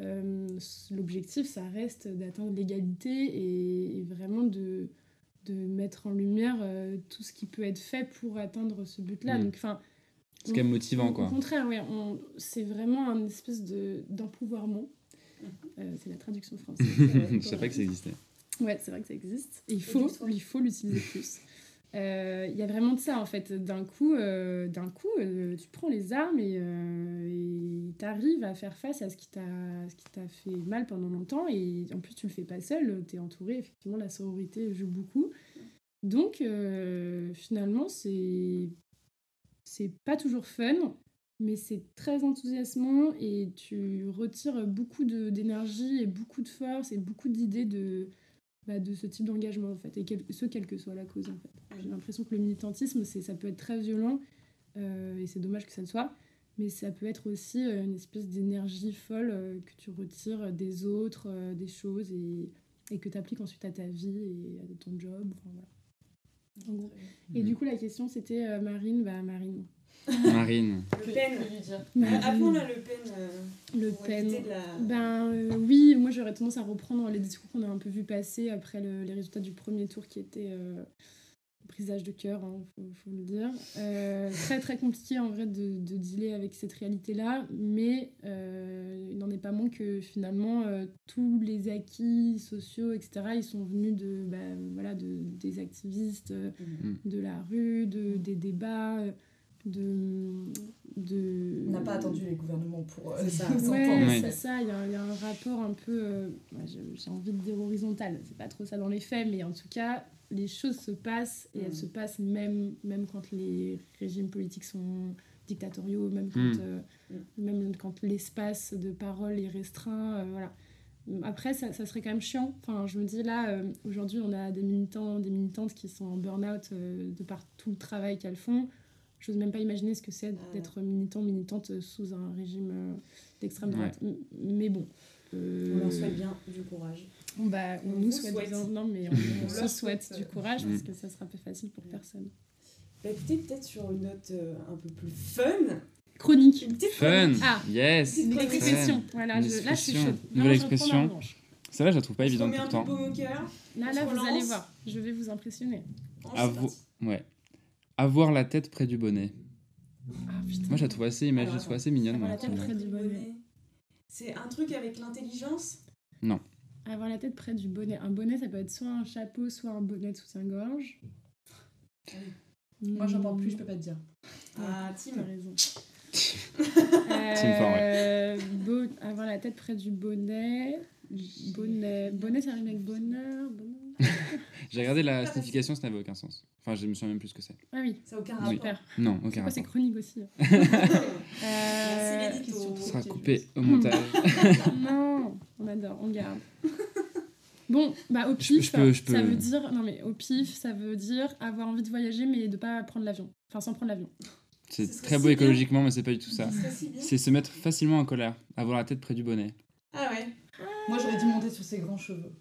euh, l'objectif, ça reste d'atteindre l'égalité et, et vraiment de, de mettre en lumière euh, tout ce qui peut être fait pour atteindre ce but-là. Mm. Donc, enfin, C'est quand même motivant, au quoi. contraire, ouais, c'est vraiment un espèce de d'empouvoirment. Euh, c'est la traduction française. Je savais pas que ça existait. Ouais, c'est vrai que ça existe. Et il faut, il faut l'utiliser plus. Euh, Il y a vraiment de ça en fait. D'un coup, euh, d'un coup, euh, tu prends les armes et tu arrives à faire face à ce qui t'a, ce qui t'a fait mal pendant longtemps. Et en plus, tu le fais pas seul. Tu es entouré. Effectivement, la sororité joue beaucoup. Donc, euh, finalement, c'est c'est pas toujours fun, mais c'est très enthousiasmant et tu retires beaucoup d'énergie et beaucoup de force et beaucoup d'idées de, bah, de ce type d'engagement en fait, et quel- ce quelle que soit la cause en fait. J'ai l'impression que le militantisme, ça peut être très violent euh, et c'est dommage que ça le soit, mais ça peut être aussi euh, une espèce d'énergie folle euh, que tu retires des autres, euh, des choses et, et que tu appliques ensuite à ta vie et à ton job. enfin, voilà. En gros. Et du coup, la question c'était Marine, bah Marine. Marine. Le Pen. lui dire. Appelons-la le Pen. euh, Le Pen. la... Ben euh, oui, moi j'aurais tendance à reprendre les discours qu'on a un peu vu passer après le- les résultats du premier tour qui était euh, brisage de cœur, hein, faut, faut le dire. Euh, très très compliqué en vrai de, de dealer avec cette réalité-là, mais euh, il n'en est pas moins que finalement euh, tous les acquis sociaux, etc., ils sont venus de, bah, voilà, de, des activistes, euh, de la rue, de, des débats, euh, de... de On n'a pas attendu les gouvernements pour euh, ça. s'entendre. Ouais, Ouais. c'est ça, il y, a- il y a un rapport un peu, euh, j'ai envie de dire horizontal, c'est pas trop ça dans les faits, mais en tout cas, les choses se passent et elles Mm. se passent même, même quand les régimes politiques sont dictatoriaux, même quand, Mm. euh, même quand l'espace de parole est restreint, euh, voilà. Après, ça, ça serait quand même chiant. Enfin, je me dis là, euh, aujourd'hui, on a des militants, des militantes qui sont en burn-out euh, de par tout le travail qu'elles font. J'ose même pas imaginer ce que c'est Ah. d'être militant, militante sous un régime euh, d'extrême droite. Mais bon. euh, On leur souhaite bien du courage. on, bah, on On nous souhaite, souhaite. bien- non, mais on, On on se leur souhaite souhaite, du euh, courage Mm. parce que ça sera plus facile pour personne. Bah écoutez, peut-être sur une note euh, un peu plus fun, Chronique. une petite Fun. chronique. Ah, Yes. Une expression. Voilà, Une je- là, je suis chaude. Nouvelle je expression. revanche. Celle-là, je la trouve pas évidente remet un peu pourtant. paume au cœur. Là, là, vous allez voir. Je vais vous impressionner. À c'est vous. Ouais. Avoir la tête près du bonnet. Ah, putain. Moi, je la trouve assez imagée, Alors, je trouve assez mignonne. Avoir moi, la tête près du bonnet. C'est un truc avec l'intelligence? Avoir la tête près du bonnet. Un bonnet, ça peut être soit un chapeau, soit un bonnet de soutien-gorge. Moi, j'en parle plus, je peux pas te dire. Ah, Tim. T'as raison. Team fort, Euh, avoir la tête près du bonnet. Bonnet, bonnet ça rime avec bonheur. bonheur. J'ai regardé la signification, ça n'avait aucun sens. Enfin, je me souviens même plus ce que c'est. Ah oui, Ça n'a aucun rapport. super. Non, C'est aucun rapport. chroniques aussi hein Euh, question Ce sera coupé au montage. Non, on adore, on garde. Bon, bah au pif, je peux- je ça veut dire non mais au pif, ça veut dire avoir envie de voyager mais de pas prendre l'avion. Enfin sans prendre l'avion. C'est très si beau bien. écologiquement, mais c'est pas du tout ça. Ça, c'est bien. C'est se mettre facilement en colère, avoir la tête près du bonnet. Ah ouais. Moi, j'aurais dit monter sur ses grands cheveux.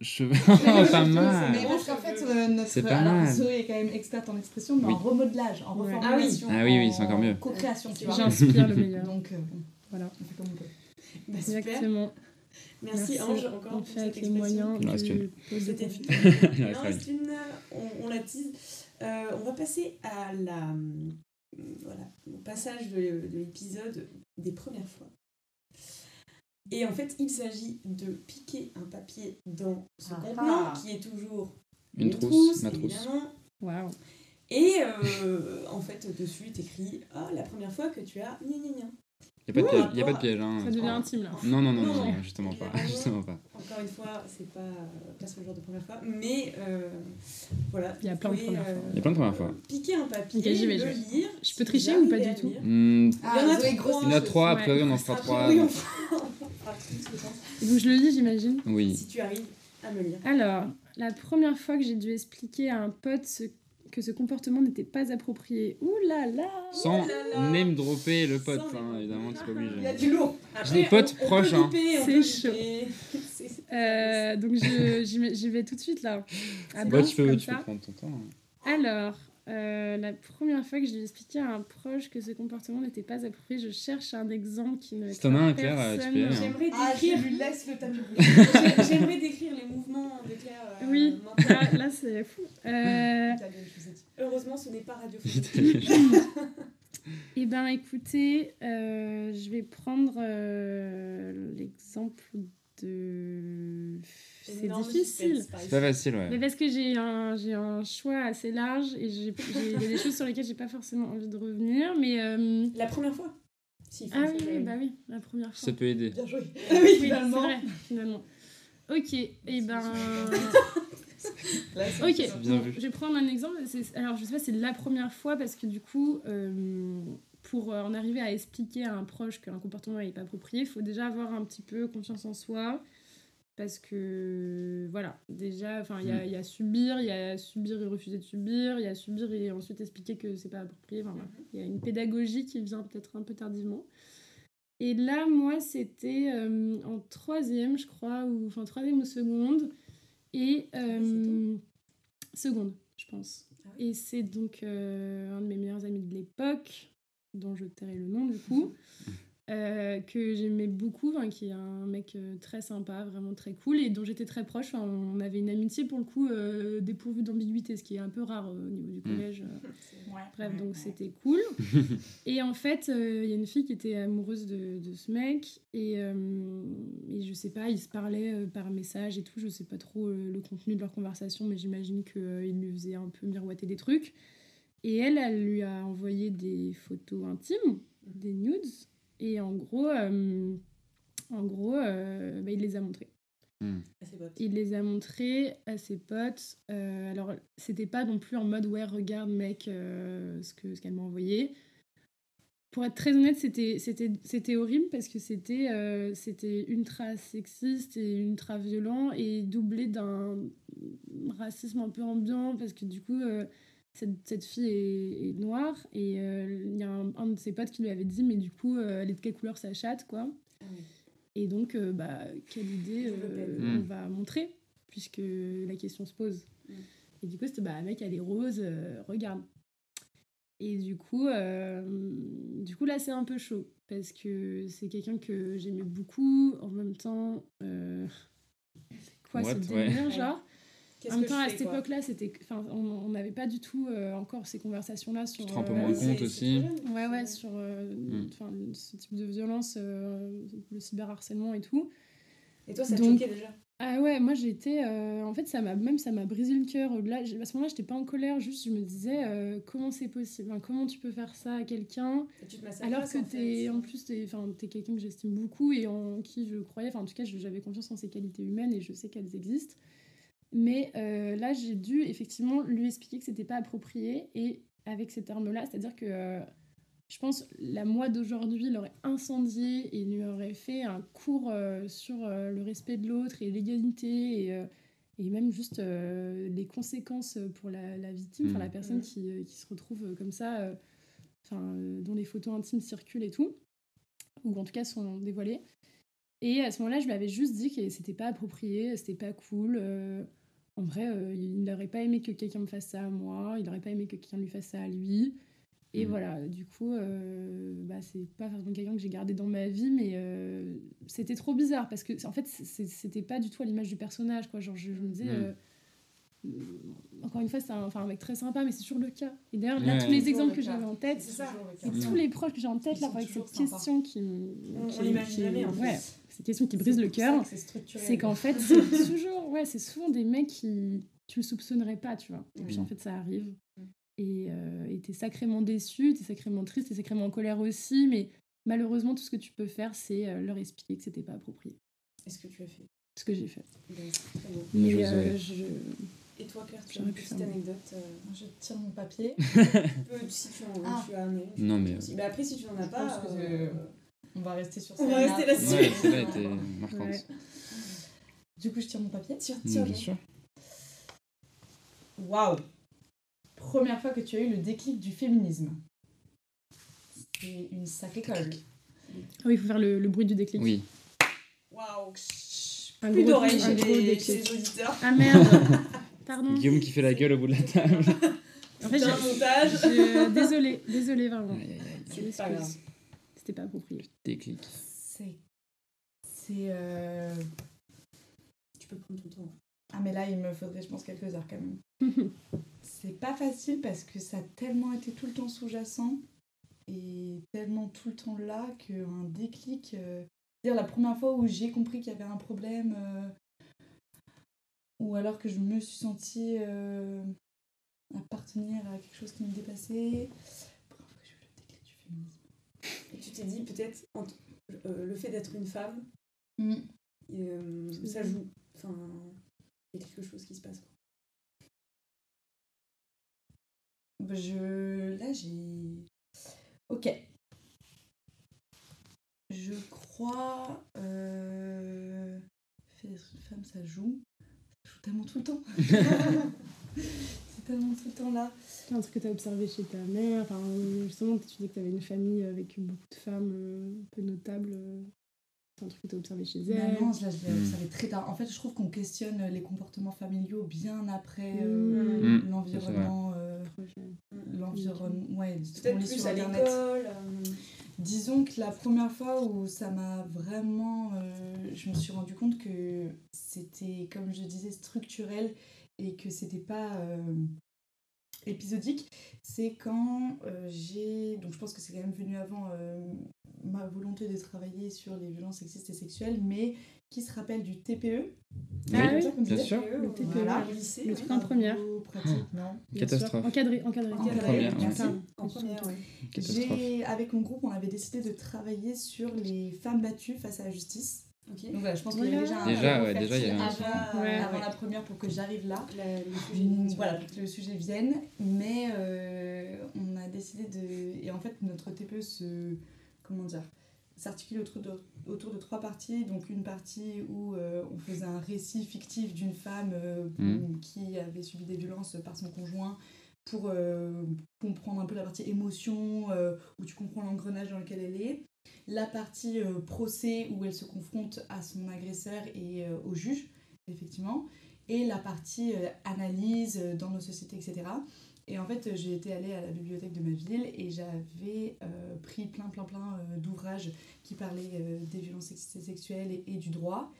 cheveux. pas Mais mal. parce qu'en fait, euh, notre C'est pas alors, mal. Zoé est quand même experte en expression, mais Oui. en remodelage, en Ouais. reformulation, Ah oui, oui, c'est encore mieux. en co-création, tu vois. J'inspire le meilleur. Donc, euh, Voilà, on fait comme on peut. Bah, super. exactement. Merci, Ange encore On pour fait cette avec les expression. moyens Il en reste du C'était. Il en reste une, on, on la tease. Euh, on va passer à la, voilà, au passage de, de l'épisode des premières fois. Et en fait, il s'agit de piquer un papier dans ce Ah. contenant qui est toujours Une trousse, ma trousse. évidemment. Et euh, en fait, dessus, t'écris Ah, la première fois que tu as gna gna gna. Il n'y a, pas de piège- y a pas de piège. Hein. Ça devient intime là. Non, non, non, non, Non, non, justement pas. évidemment. Justement pas. Encore une fois, c'est pas, pas ce genre de première fois, mais euh, voilà. Il y a plein de premières fois. Il y a plein de premières fois. Piquer un papier, vais, le lire. Je peux tricher ou pas du tout lire. Hmm, Il y en a Zoé, trois. grosse il y en a priori on en fera trois. Donc- je le lis, j'imagine. Oui. Si tu arrives à me lire. Alors, la première fois que j'ai dû expliquer à un pote ce- que ce comportement n'était pas approprié. Ouh là là Sans Oh là là. name dropper le pote, Sans hein, évidemment, c'est pas Il y a obligé. du lourd. J'ai des potes on- proches, hein. C'est chaud. Euh, donc je- j'y vais- tout de suite là. À Bah, tu peux, tu prendre ton temps. hein. Alors, euh, la première fois que j'ai expliqué à un proche que ce comportement n'était pas approprié, je cherche un exemple qui ne. Si t'en as un, Claire, hein. J'aimerais Ah, je décrire. lui laisse le tapis J'aimerais décrire les mouvements de Claire. euh, Oui, maintenant. là, là, c'est fou. Euh. Heureusement, ce n'est pas radiophonique. Eh ben, écoutez, euh, je vais prendre euh, l'exemple de. C'est difficile. C'est pas facile, Mais ouais. parce que j'ai un, j'ai un choix assez large et j'ai- il y a des choses sur lesquelles j'ai pas forcément envie de revenir. Mais. euh, La première fois? Si, Ah oui, bah oui, la première fois. Ça peut aider. Bien joué. Ah oui, Oui, finalement. c'est vrai, finalement. Ok, et ben. Là, c'est- Ok, bon, vu. je vais prendre un exemple. Alors, je sais pas, c'est la première fois parce que du coup, euh, pour euh, en arriver à expliquer à un proche qu'un comportement n'est pas approprié, il faut déjà avoir un petit peu confiance en soi. Parce que, voilà, déjà, enfin, il y, a- Mm. il y a subir, il y a subir et refuser de subir, il y a subir et ensuite expliquer que c'est pas approprié. Enfin, voilà. Il y a une pédagogie qui vient peut-être un peu tardivement. Et là, moi, c'était euh, en troisième, je crois, ou enfin troisième ou seconde. Et euh, seconde, je pense. Ah oui. Et c'est donc euh, un de mes meilleurs amis de l'époque, dont je tairai le nom du coup, euh, que j'aimais beaucoup, qui est un mec euh, très sympa, vraiment très cool, et dont j'étais très proche. Enfin, on avait une amitié pour le coup euh, dépourvue d'ambiguïté, ce qui est un peu rare euh, au niveau du collège. euh. Ouais, Bref, ouais, donc ouais. c'était cool. et en fait, euh, il y a une fille qui était amoureuse de, de ce mec. Et, euh, et je sais pas, ils se parlaient euh, par message et tout. Je sais pas trop euh, le contenu de leur conversation, mais j'imagine qu'il lui faisait un peu miroiter des trucs. Et elle, elle lui a envoyé des photos intimes, des nudes. Et en gros, euh, en gros euh, bah, il les a montrées. Hmm. Il les a montrés à ses potes. Euh, alors, c'était pas non plus en mode ouais, regarde, mec, euh, ce que ce qu'elle m'a envoyé. Pour être très honnête, c'était c'était c'était horrible parce que c'était euh, c'était ultra sexiste et ultra violent et doublé d'un racisme un peu ambiant parce que du coup euh, cette, cette fille est, est noire et euh, il y a un, un de ses potes qui lui avait dit mais du coup euh, elle est de quelle couleur sa chatte quoi Ah oui. et donc, euh, bah, quelle idée on va montrer, puisque la question se pose. Mm. Et du coup, c'était, bah, mec, elle est rose, euh, regarde. Et du coup, euh, du coup, là, c'est un peu chaud, parce que c'est quelqu'un que j'aimais beaucoup, en même temps... euh, c'est quoi What, ce ouais. délire, genre En même que temps, je à cette époque-là, c'était, enfin, on n'avait pas du tout euh, encore ces conversations-là sur... te rends un peu euh, moins Oui, compte aussi. Ouais, ouais, sur euh, Mm. enfin, ce type de violence, euh, le cyberharcèlement et tout. Et toi, ça te Donc- choquait déjà Ah ouais, moi j'étais. euh, en fait, ça m'a même ça m'a brisé le cœur. Au-delà, j'ai- à ce moment-là, j'étais pas en colère, juste je me disais euh, comment c'est possible Enfin, Comment tu peux faire ça à quelqu'un tu te alors que en t'es fait. en plus t'es enfin t'es quelqu'un que j'estime beaucoup et en qui je croyais. Enfin, en tout cas, j'avais confiance en ses qualités humaines et je sais qu'elles existent. Mais euh, là, j'ai dû effectivement lui expliquer que c'était pas approprié et avec ces termes-là, c'est-à-dire que euh, je pense la moi d'aujourd'hui l'aurait incendié et lui aurait fait un cours euh, sur euh, le respect de l'autre et l'égalité et, euh, et même juste euh, les conséquences pour la, la victime, enfin la personne Mhm. qui, euh, qui se retrouve comme ça, euh, enfin, euh, dont les photos intimes circulent et tout, ou en tout cas sont dévoilées. Et à ce moment-là, je lui avais juste dit que c'était pas approprié, c'était pas cool. euh, en vrai, euh, il n'aurait pas aimé que quelqu'un me fasse ça à moi, il n'aurait pas aimé que quelqu'un lui fasse ça à lui. Et Mhm. voilà, du coup, euh, bah, c'est pas forcément quelqu'un que j'ai gardé dans ma vie, mais euh, c'était trop bizarre parce que, en fait, c'était pas du tout à l'image du personnage, quoi. Genre, je, je me disais. Mhm. Encore une fois, c'est un, enfin, un mec très sympa, mais c'est toujours le cas. Et d'ailleurs, là, Ouais. tous les exemples le que j'avais en tête. Mm. tous les proches que j'ai en tête là avec cette question qui, On- qui- on l'imagine qui- jamais, en fait. ouais, cette question qui brise le cœur, C'est qu'en fait c'est toujours ouais c'est souvent des mecs qui tu le soupçonnerais pas tu vois et puis Mm. en fait ça arrive Mm. et euh, et t'es sacrément déçu t'es sacrément triste t'es sacrément en colère aussi mais malheureusement tout ce que tu peux faire c'est euh, leur expliquer que c'était pas approprié Est-ce que tu as fait? Ce que j'ai fait mais euh. Et toi, Claire, tu as une petite anecdote euh, Je tire mon papier. peu- Si tu en Ah. tu as amené. Non, mais. Si- bah après, si tu n'en as pas. euh, On va rester sur On va rester là-dessus. Ouais, celle-là était marquante. Ouais. Du coup, je tire mon papier. Tire, tire. Bien sûr. Waouh Première fois que tu as eu le déclic du féminisme. C'est une sacrée colle. ah oui il faut faire le, le bruit du déclic Oui. Waouh. un Plus d'oreilles chez les auditeurs. ah merde pardon Guillaume qui fait la gueule au bout de la table. en fait C'est un j'ai- montage. je- désolé désolé vraiment C'est pas grave. c'était pas approprié Déclic. C'est. C'est. euh, Tu peux prendre ton temps. Ah, mais là, il me faudrait, je pense, quelques heures quand même. C'est pas facile parce que ça a tellement été tout le temps sous-jacent et tellement tout le temps là qu'un déclic. euh, C'est-à-dire la première fois où j'ai compris qu'il y avait un problème euh, ou alors que je me suis sentie euh, appartenir à quelque chose qui me dépassait. J'ai eu le déclic du féminisme. Et tu t'es dit, peut-être, euh, le fait d'être une femme, Mm. euh, ça joue. Enfin, il y a quelque chose qui se passe. Bah, Je... Là, j'ai... Ok. Je crois... Euh... Fait d'être une femme, ça joue. Tellement tout le temps. C'est tellement tout le temps là. C'est un truc que tu as observé chez ta mère. Enfin, justement, tu dis que tu avais une famille avec beaucoup de femmes euh, un peu notables. euh, C'est un truc que tu as observé chez elle. Maman, là, je l'ai Mm. observé très tard. En fait, je trouve qu'on questionne les comportements familiaux bien après Mm. euh, Mm. l'environnement. euh, l'environnement... Ouais, Peut-être plus sur à l'école. euh, Disons que la première fois où ça m'a vraiment. euh, je me suis rendu compte que c'était, comme je disais, structurel et que c'était pas euh, épisodique, c'est quand euh, j'ai. Donc je pense que c'est quand même venu avant ma volonté de travailler sur les violences sexistes et sexuelles, mais qui se rappelle du TPE. Ah oui, bien sûr. Le TPE, voilà, lycée. Le truc en première. Catastrophe. Encadré, encadré. En Encadré. En première. J'ai, avec mon groupe, on avait décidé de travailler sur les femmes battues face à la justice. Donc voilà, je pense qu'il y avait déjà un Déjà, ouais, déjà, il y a fertile un- avant, Ouais, avant ouais. la première pour que j'arrive là. La- le sujet Mm, Voilà, pour que le sujet vienne. Mais euh, on a décidé de... Et en fait, notre TPE se... Comment dire? S'articule autour de, autour de trois parties. Donc une partie où euh, on faisait un récit fictif d'une femme euh, Mhm. qui avait subi des violences par son conjoint pour euh, comprendre un peu la partie émotion, où tu comprends l'engrenage dans lequel elle est. La partie procès, où elle se confronte à son agresseur et au juge, effectivement. Et la partie analyse dans nos sociétés, etc. Et en fait, j'ai été allée à la bibliothèque de ma ville et j'avais euh, pris plein, plein, plein euh, d'ouvrages qui parlaient euh, des violences sexuelles et, et du droit.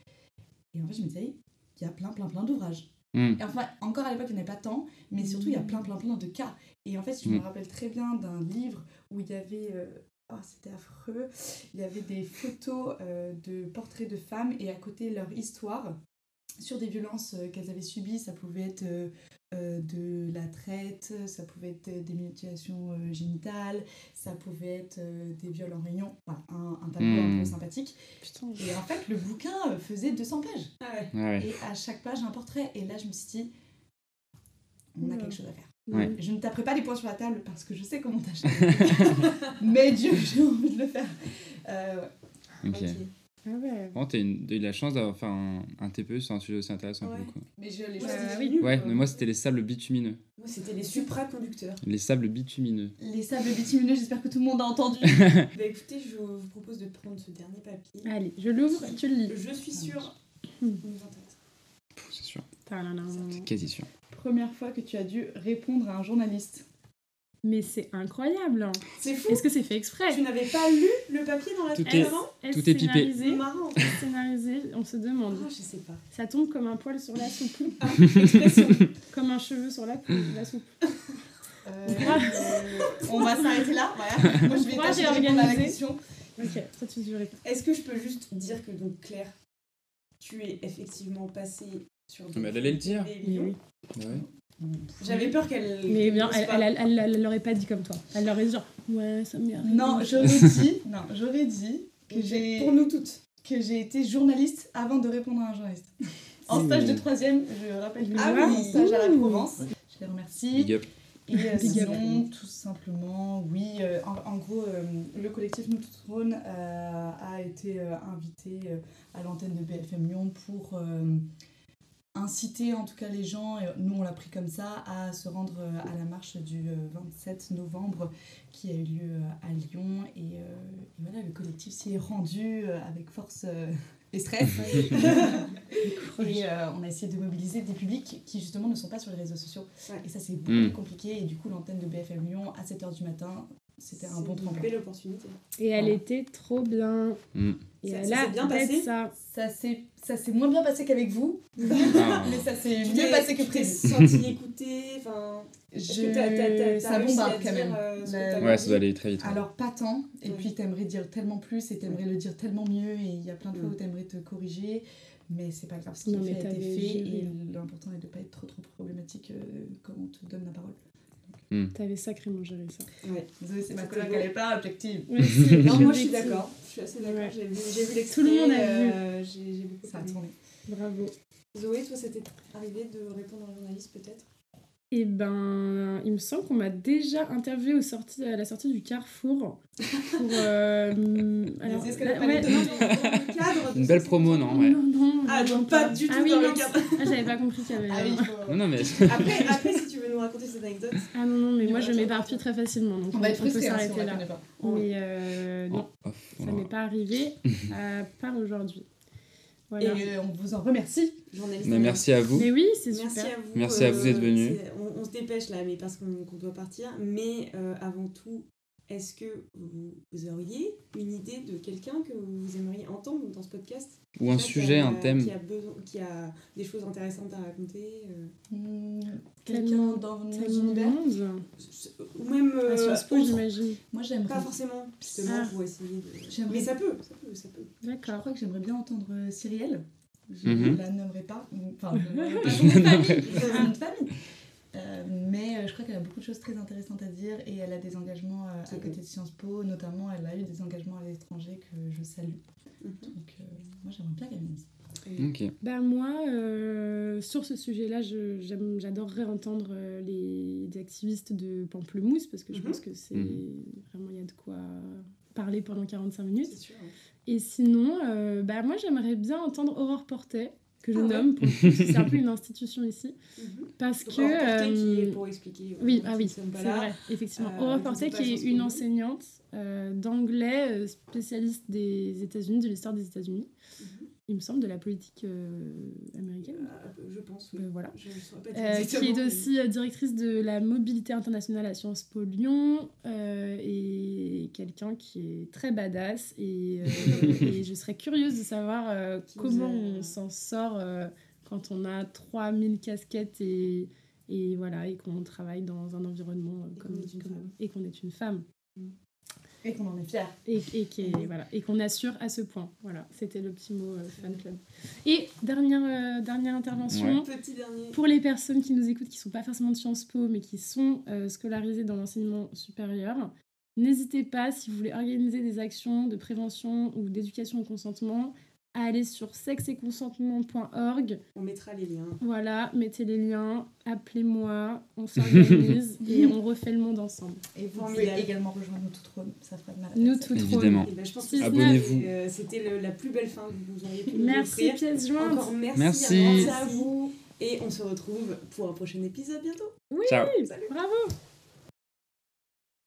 Et en fait, je me disais, il y a plein, plein, plein d'ouvrages. Mm. Et enfin, encore à l'époque, il n'y en avait pas tant, mais surtout, il y a plein, plein, plein de cas. Et en fait, je me Mm. rappelle très bien d'un livre où il y avait. euh, oh, c'était affreux. Il y avait des photos euh, de portraits de femmes et à côté leur histoire sur des violences euh, qu'elles avaient subies. Ça pouvait être euh, euh, de la traite, ça pouvait être des mutilations euh, génitales, ça pouvait être euh, des viols en réunion. Voilà, un, un tableau un peu sympathique. Putain. Et en fait, le bouquin faisait 200 pages. Ah ouais. Ah ouais. Et à chaque page, un portrait. Et là, je me suis dit, on a quelque chose à faire. Ouais. Je ne taperai pas les points sur la table parce que je sais comment t'acheter. Mais Dieu, j'ai envie de le faire. Euh, ouais. Ok. Ah ouais. Bon, t'as eu de la chance d'avoir fait un, un TPE sur un sujet aussi intéressant Ouais. pour le coup. Mais je Ouais, oui. mais moi c'était les sables bitumineux. Moi, c'était les supraconducteurs. Les sables bitumineux. Les sables bitumineux, j'espère que tout le monde a entendu. bah écoutez, je vous propose de prendre ce dernier papier. Allez, je l'ouvre, tu le lis. Je suis sûre. Hmm. C'est sûr. C'est quasi sûr. Première fois que tu as dû répondre à un journaliste. Mais c'est incroyable. C'est fou. Est-ce que c'est fait exprès Tu n'avais pas lu le papier dans la Tout est- avant Tout est pipé. scénarisé Marrant. Scénarisé On se demande. Ah, je sais pas. Ça tombe comme un poil sur la soupe. Ah. Comme un cheveu sur la, la soupe. Euh, euh, on va s'arrêter là. Voilà. Moi, je vais tâcher j'ai de répondre à la question. Ok, ça tu. Est-ce que je peux juste dire que donc Claire, tu es effectivement passée sur des Mais elle allait le dire. des Mais lions. oui. Ouais. J'avais peur qu'elle. Mais qu'elle bien, elle, elle, elle, elle- elle l'aurait pas dit comme toi. Elle l'aurait dit genre, ouais, ça m'est arrivé. Non, j'aurais dit, non, j'aurais dit que j'ai Pour nous toutes. que j'ai été journaliste avant de répondre à un journaliste. En stage de troisième, je rappelle que Ah oui. mon stage à la. Provence. Je les remercie. Big up. Et euh, Big up. sinon, tout simplement, oui, euh, en, en gros, euh, le collectif Nous Toutes Rhône euh, a été euh, invité euh, à l'antenne de BFM Lyon pour euh, inciter en tout cas les gens, et nous on l'a pris comme ça, à se rendre euh, à la marche du euh, 27 novembre qui a eu lieu euh, à Lyon. Et, euh, et voilà, le collectif s'y est rendu euh, avec force euh, et stress. et euh, on a essayé de mobiliser des publics qui justement ne sont pas sur les réseaux sociaux. Ouais. Et ça c'est beaucoup Mm. plus compliqué. Et du coup, l'antenne de BFM Lyon à 7h du matin, c'était un bon une tremplin. belle opportunité. Et elle Voilà. était trop bien. Mm. Et Ça- elle ça a s'est bien passé ça. Ça s'est moins bien passé qu'avec vous, Ah. mais ça s'est mieux passé que prévu. senti écouté, enfin. Je... ça bombarde quand même. euh, Ouais, ça doit aller très vite. ouais. Alors pas tant, et Ouais. puis t'aimerais dire tellement plus et t'aimerais le dire tellement mieux et il y a plein de fois Mm. où t'aimerais te corriger, mais c'est pas grave, ce qui a été fait et l'important est de pas être trop trop problématique euh, quand on te donne la parole. T'avais sacrément géré ça. Ouais. Désolée, c'est ma collègue, elle est pas objective. Oui, Non, moi je suis d'accord. Je suis assez d'accord. Ouais. J'ai vu, j'ai vu l'extrait. Tout le monde a euh, J'ai j'ai beaucoup Ça a tourné. Bravo. Zoé, toi, c'était arrivé de répondre à un journaliste peut-être? Et ben, il me semble qu'on m'a déjà interviewé au sorti, à la sortie du Carrefour. Pour. euh, alors, Les escalades là- ouais, Dans le cadre Une belle ce- promo, non Ouais. non, non, Ah, donc pas du tout Ah oui, dans le non, cadre. Ah, j'avais pas compris qu'il y avait. Ah oui, faut- Non, non, mais. Après, après, tu nous raconter cette anecdote. Ah non, non, mais moi je m'éparpille très facilement. Donc on va être peut hein, si on s'arrêter là. Mais euh, non, Oh, ça m'est pas arrivé, à part aujourd'hui. Et euh, on vous en remercie. Journaliste. Mais merci à vous. Mais oui, c'est Merci super. à vous. Merci à vous d'être venus. On, on se dépêche là, mais parce qu'on doit partir. Mais euh, avant tout, est-ce que vous, vous auriez une idée de quelqu'un que vous aimeriez entendre dans ce podcast? Ou un sujet, a- un thème. Qui a, besoin, qui a des choses intéressantes à raconter euh, Hmm, Quelqu'un dans de univers. Ou même. À euh, Sciences Po, j'imagine. Moi j'aimerais. Pas forcément, justement, Ah. pour essayer de. J'aimerais- Mais ça peut, ça peut, ça peut. Je D'accord. crois que j'aimerais bien entendre euh, Cyrielle. Je Mhm. la nommerai pas. Enfin, je ne nommerai pas son nom de famille. Euh, mais euh, je crois qu'elle a beaucoup de choses très intéressantes à dire et elle a des engagements euh, à côté de Sciences Po, notamment elle a eu des engagements à l'étranger que je salue. Mhm. Donc euh, moi j'aimerais bien qu'elle vienne ici. Ok. Ben moi, euh, sur ce sujet-là, j'adorerais entendre euh, les, des activistes de Pamplemousse parce que je Mhm. pense que c'est Mhm. vraiment, il y a de quoi parler pendant 45 minutes. Sûr. hein. Et sinon, euh, bah, moi, j'aimerais bien entendre Aurore Portet, que je Ah ouais. nomme, pour parce c'est un peu une institution ici, Mhm. parce Donc, que... Portet, qui est euh, pour expliquer. oui, ah oui, c'est vrai, effectivement. Euh, Aurore Portet, qui est une enseignante euh, d'anglais, spécialiste des États-Unis, de l'histoire des États-Unis, Mhm. Il me semble, de la politique euh, américaine. Euh, je pense, oui. Euh, voilà. Je ne saurais pas dire qui est aussi directrice de la mobilité internationale à Sciences Po Lyon et quelqu'un qui est très badass et, et je serais curieuse de savoir comment on s'en sort quand on a 3000 casquettes et, et voilà et qu'on travaille dans un environnement Et comme comme- et qu'on est une femme Et qu'on en est fiers. et, et voilà, qu'on assure à ce point. Voilà, c'était le petit mot euh, fan club. Et dernière, euh, dernière intervention. Petit dernier. Pour les personnes qui nous écoutent, qui ne sont pas forcément de Sciences Po, mais qui sont euh, scolarisées dans l'enseignement supérieur, n'hésitez pas, si vous voulez organiser des actions de prévention ou d'éducation au consentement, à aller sur sexeetconsentement.org. On mettra les liens. Voilà, mettez les liens, appelez-moi, on s'organise et on refait le monde ensemble. Et vous pouvez également rejoindre nous toutes Rhône, ça fera de mal à Nous toutes Évidemment. Et ben, je pense que Abonnez-vous. c'était, euh, C'était la plus belle fin que vous auriez pu nous Merci pièce jointe. Encore merci. Merci. Merci à vous. Et Et on se retrouve pour un prochain épisode bientôt. Oui, Ciao. Salut bravo